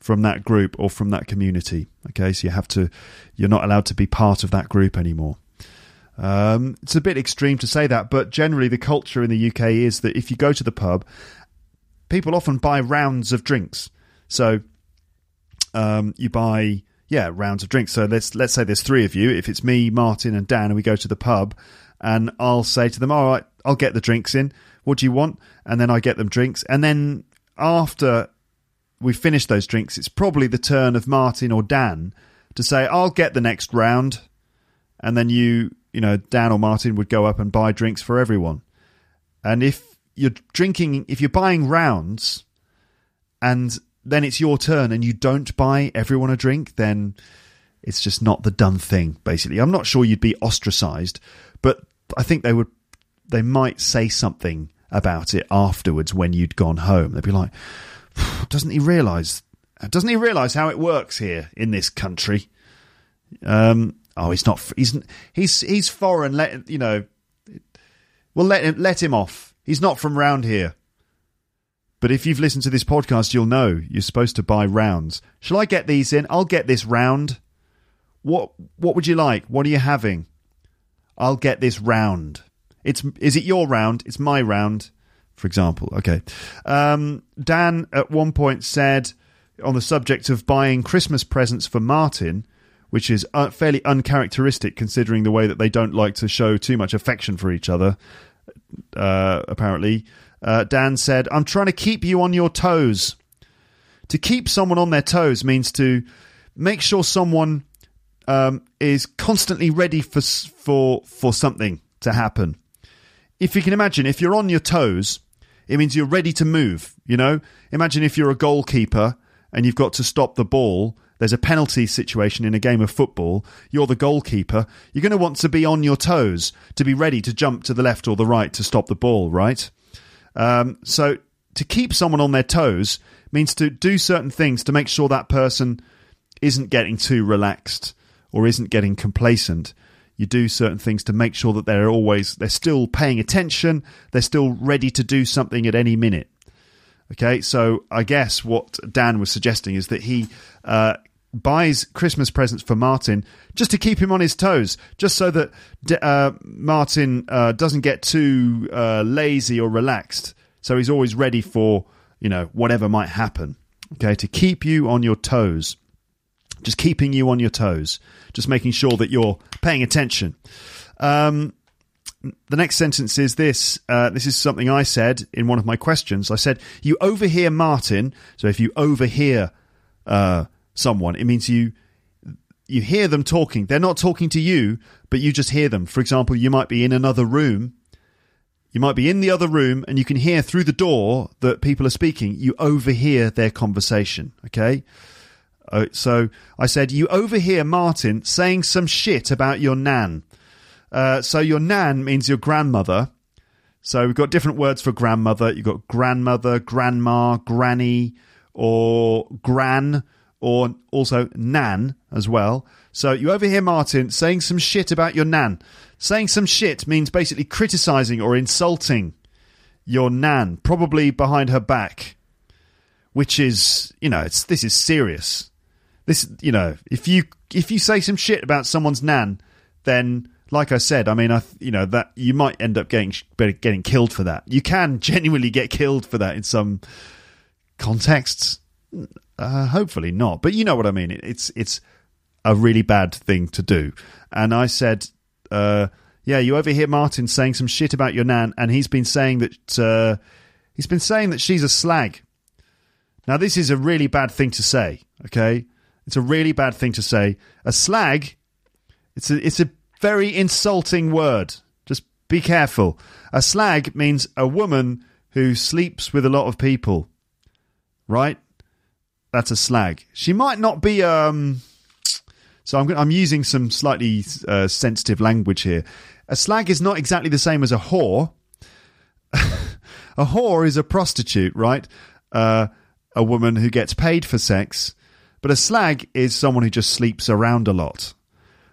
from that group or from that community. Okay, so you have to, you're not allowed to be part of that group anymore. Um, it's a bit extreme to say that, but generally the culture in the UK is that if you go to the pub, people often buy rounds of drinks. So um, you buy yeah rounds of drinks. So let's let's say there's three of you. If it's me, Martin, and Dan, and we go to the pub, and I'll say to them, "All right, I'll get the drinks in. What do you want?" And then I get them drinks, and then after we finish those drinks, it's probably the turn of Martin or Dan to say, "I'll get the next round," and then you, you know, Dan or Martin would go up and buy drinks for everyone. And if you're drinking, if you're buying rounds, and then it's your turn, and you don't buy everyone a drink, then It's just not the done thing, basically. I'm not sure you'd be ostracized, but I think they would, they might say something about it afterwards when you'd gone home. They'd be like, doesn't he realize, doesn't he realize how it works here in this country? Um, oh, he's not, he's, he's, he's foreign. Let, you know, well, let him, let him off. He's not from round here. But if you've listened to this podcast, you'll know you're supposed to buy rounds. Shall I get these in? I'll get this round. What what would you like? What are you having? I'll get this round. It's is it your round? It's my round, for example. Okay. Um, Dan at one point said on the subject of buying Christmas presents for Martin, which is uh, fairly uncharacteristic considering the way that they don't like to show too much affection for each other. Uh, apparently, uh, Dan said, "I'm trying to keep you on your toes." To keep someone on their toes means to make sure someone um, is constantly ready for for for something to happen. If you can imagine, if you're on your toes, it means you're ready to move. You know, imagine if you're a goalkeeper and you've got to stop the ball. There's a penalty situation in a game of football. You're the goalkeeper. You're going to want to be on your toes to be ready to jump to the left or the right to stop the ball, right? Um, so to keep someone on their toes means to do certain things to make sure that person isn't getting too relaxed or isn't getting complacent. You do certain things to make sure that they're always they're still paying attention, they're still ready to do something at any minute. Okay, so I guess what Dan was suggesting is that he uh, buys Christmas presents for Martin just to keep him on his toes, just so that uh, Martin uh, doesn't get too uh, lazy or relaxed. So he's always ready for you know whatever might happen. Okay, to keep you on your toes just keeping you on your toes, just making sure that you're paying attention. Um, the next sentence is this. Uh, this is something I said in one of my questions. I said, You overhear Martin. So if you overhear uh, someone, it means you. You hear them talking. They're not talking to you, but you just hear them. For example, you might be in another room. You might be in the other room and you can hear through the door that people are speaking. You overhear their conversation. Okay. Uh, so I said, You overhear Martin saying some shit about your nan. Uh, so your nan means your grandmother. So we've got different words for grandmother. You've got grandmother, grandma, granny, or gran, or also nan as well. So you overhear Martin saying some shit about your nan. Saying some shit means basically criticizing or insulting your nan, probably behind her back, which is, you know, it's this is serious this you know if you if you say some shit about someone's nan then like i said i mean i you know that you might end up getting getting killed for that. You can genuinely get killed for that in some contexts. Uh, hopefully not. But you know what i mean. It's it's a really bad thing to do. And i said uh, yeah you overhear martin saying some shit about your nan and he's been saying that uh, he's been saying that she's a slag. Now this is a really bad thing to say okay it's a really bad thing to say. A slag, it's a, it's a very insulting word. Just be careful. A slag means a woman who sleeps with a lot of people. Right? That's a slag. She might not be um so I'm I'm using some slightly uh, sensitive language here. A slag is not exactly the same as a whore. a whore is a prostitute, right? Uh, a woman who gets paid for sex but a slag is someone who just sleeps around a lot.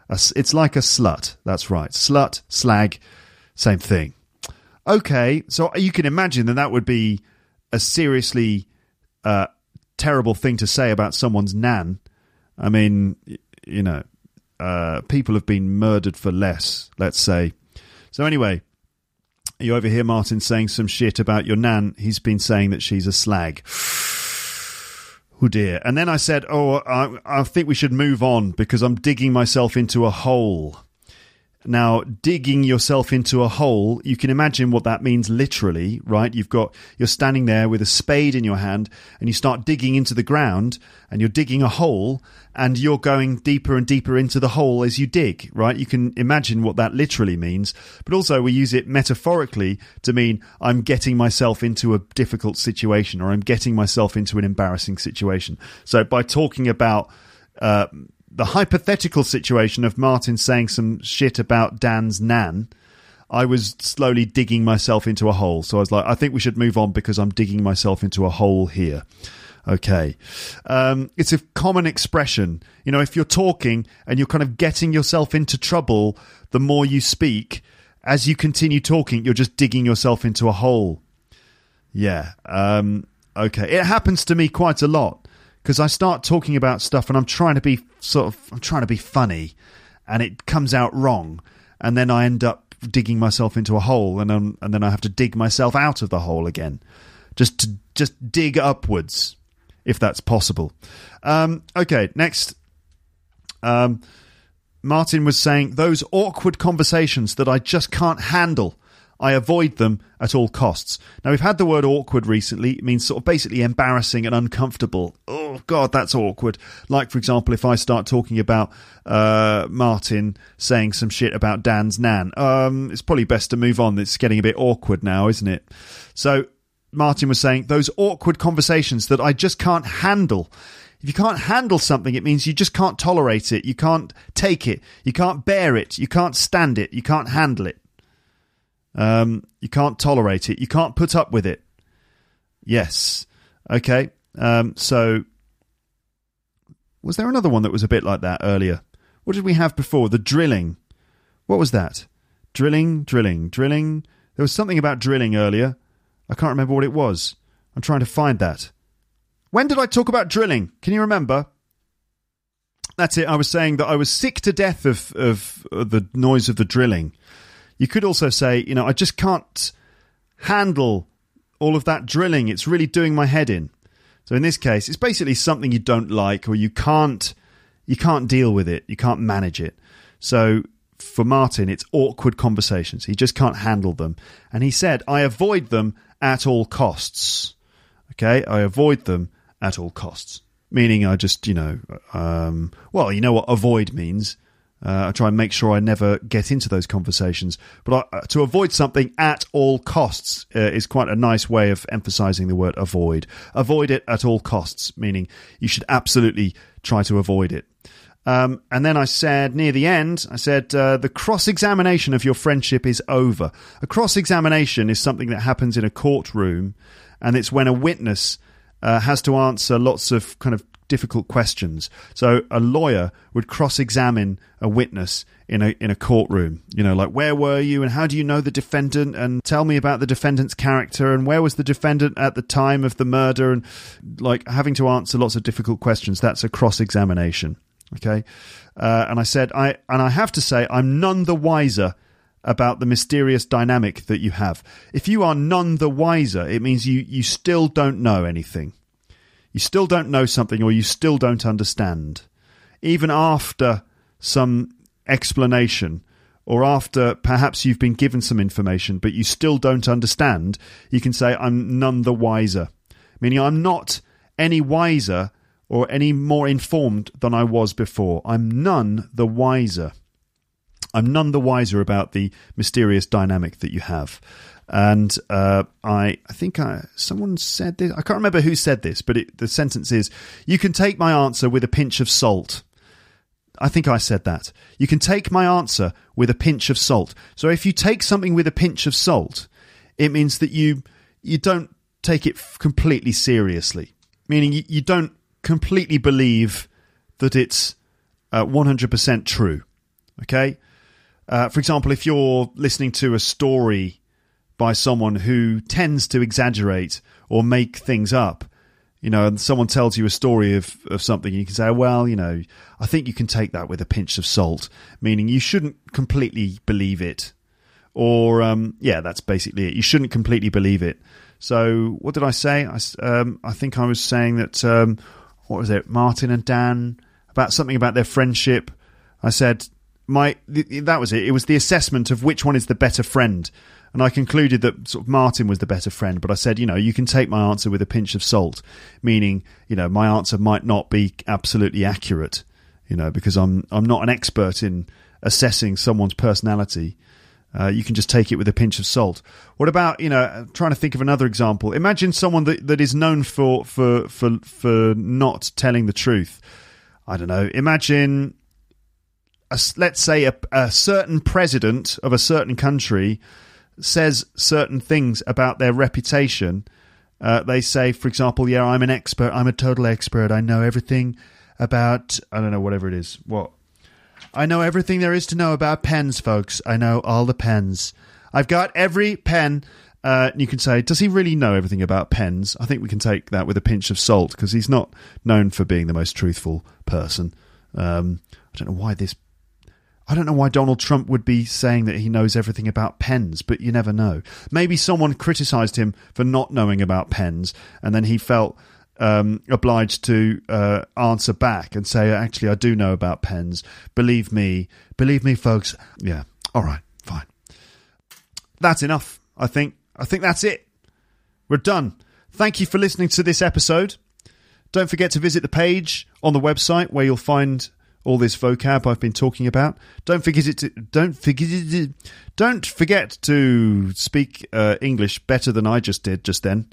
It's like a slut. That's right. Slut, slag, same thing. Okay, so you can imagine that that would be a seriously uh, terrible thing to say about someone's nan. I mean, you know, uh, people have been murdered for less, let's say. So, anyway, you overhear Martin saying some shit about your nan. He's been saying that she's a slag. Oh dear. And then I said, Oh, I, I think we should move on because I'm digging myself into a hole. Now, digging yourself into a hole, you can imagine what that means literally, right? You've got, you're standing there with a spade in your hand and you start digging into the ground and you're digging a hole and you're going deeper and deeper into the hole as you dig, right? You can imagine what that literally means, but also we use it metaphorically to mean I'm getting myself into a difficult situation or I'm getting myself into an embarrassing situation. So by talking about, uh, the hypothetical situation of Martin saying some shit about Dan's nan, I was slowly digging myself into a hole. So I was like, I think we should move on because I'm digging myself into a hole here. Okay. Um, it's a common expression. You know, if you're talking and you're kind of getting yourself into trouble, the more you speak, as you continue talking, you're just digging yourself into a hole. Yeah. Um, okay. It happens to me quite a lot because I start talking about stuff and I'm trying to be sort of, I'm trying to be funny and it comes out wrong. And then I end up digging myself into a hole and, and then I have to dig myself out of the hole again. Just to just dig upwards, if that's possible. Um, okay, next. Um, Martin was saying those awkward conversations that I just can't handle. I avoid them at all costs. Now we've had the word awkward recently. It means sort of basically embarrassing and uncomfortable. Oh God, that's awkward. Like for example, if I start talking about uh, Martin saying some shit about Dan's nan, um, it's probably best to move on. It's getting a bit awkward now, isn't it? So Martin was saying those awkward conversations that I just can't handle. If you can't handle something, it means you just can't tolerate it. You can't take it. You can't bear it. You can't stand it. You can't handle it. Um, you can't tolerate it. You can't put up with it. Yes. Okay. Um, so, was there another one that was a bit like that earlier? What did we have before? The drilling. What was that? Drilling, drilling, drilling. There was something about drilling earlier. I can't remember what it was. I'm trying to find that. When did I talk about drilling? Can you remember? That's it. I was saying that I was sick to death of, of, of the noise of the drilling. You could also say, you know, I just can't handle all of that drilling. It's really doing my head in. So in this case, it's basically something you don't like or you can't you can't deal with it. You can't manage it. So for Martin, it's awkward conversations. He just can't handle them. And he said, I avoid them at all costs. Okay, I avoid them at all costs. Meaning, I just, you know, um, well, you know what avoid means. Uh, I try and make sure I never get into those conversations. But I, to avoid something at all costs uh, is quite a nice way of emphasizing the word avoid. Avoid it at all costs, meaning you should absolutely try to avoid it. Um, and then I said near the end, I said uh, the cross examination of your friendship is over. A cross examination is something that happens in a courtroom, and it's when a witness uh, has to answer lots of kind of difficult questions. So a lawyer would cross examine a witness in a in a courtroom. You know, like where were you and how do you know the defendant and tell me about the defendant's character and where was the defendant at the time of the murder and like having to answer lots of difficult questions. That's a cross examination. Okay, uh, and I said I and I have to say I'm none the wiser about the mysterious dynamic that you have. If you are none the wiser, it means you you still don't know anything. You still don't know something, or you still don't understand, even after some explanation. Or after perhaps you've been given some information, but you still don't understand, you can say, I'm none the wiser. Meaning, I'm not any wiser or any more informed than I was before. I'm none the wiser. I'm none the wiser about the mysterious dynamic that you have. And uh, I, I think I, someone said this. I can't remember who said this, but it, the sentence is: "You can take my answer with a pinch of salt." I think I said that. You can take my answer with a pinch of salt. So if you take something with a pinch of salt, it means that you you don't take it completely seriously. Meaning you, you don't completely believe that it's uh, 100% true. Okay? Uh, for example, if you're listening to a story by someone who tends to exaggerate or make things up, you know, and someone tells you a story of, of something, you can say, well, you know, I think you can take that with a pinch of salt, meaning you shouldn't completely believe it. Or, um, yeah, that's basically it. You shouldn't completely believe it. So, what did I say? I, um, I think I was saying that um, what was it, Martin and Dan, about something about their friendship. I said, my that was it. It was the assessment of which one is the better friend. And I concluded that sort of Martin was the better friend, but I said, you know, you can take my answer with a pinch of salt, meaning, you know, my answer might not be absolutely accurate, you know, because I'm I'm not an expert in assessing someone's personality. Uh, you can just take it with a pinch of salt. What about you know? Trying to think of another example. Imagine someone that, that is known for for for for not telling the truth. I don't know. Imagine, a let's say, a, a certain president of a certain country says certain things about their reputation. Uh, they say, for example, yeah, I'm an expert. I'm a total expert. I know everything about, I don't know, whatever it is. What? I know everything there is to know about pens, folks. I know all the pens. I've got every pen. Uh, you can say, does he really know everything about pens? I think we can take that with a pinch of salt because he's not known for being the most truthful person. Um, I don't know why this. I don't know why Donald Trump would be saying that he knows everything about pens, but you never know. Maybe someone criticized him for not knowing about pens, and then he felt um, obliged to uh, answer back and say, "Actually, I do know about pens. Believe me, believe me, folks." Yeah, all right, fine. That's enough. I think. I think that's it. We're done. Thank you for listening to this episode. Don't forget to visit the page on the website where you'll find all this vocab I've been talking about. Don't forget it. To, don't forget. Don't forget to speak uh, English better than I just did just then.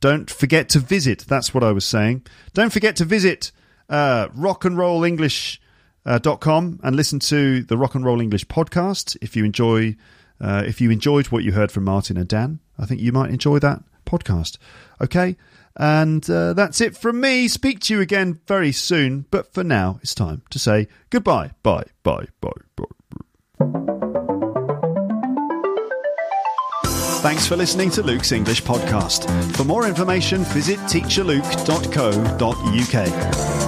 Don't forget to visit. That's what I was saying. Don't forget to visit uh, rockandrollenglish.com and listen to the Rock and Roll English podcast. If you enjoy, uh, if you enjoyed what you heard from Martin and Dan, I think you might enjoy that podcast. Okay, and uh, that's it from me. Speak to you again very soon. But for now, it's time to say goodbye. Bye. Bye. Bye. Bye. Thanks for listening to Luke's English podcast. For more information, visit teacherluke.co.uk.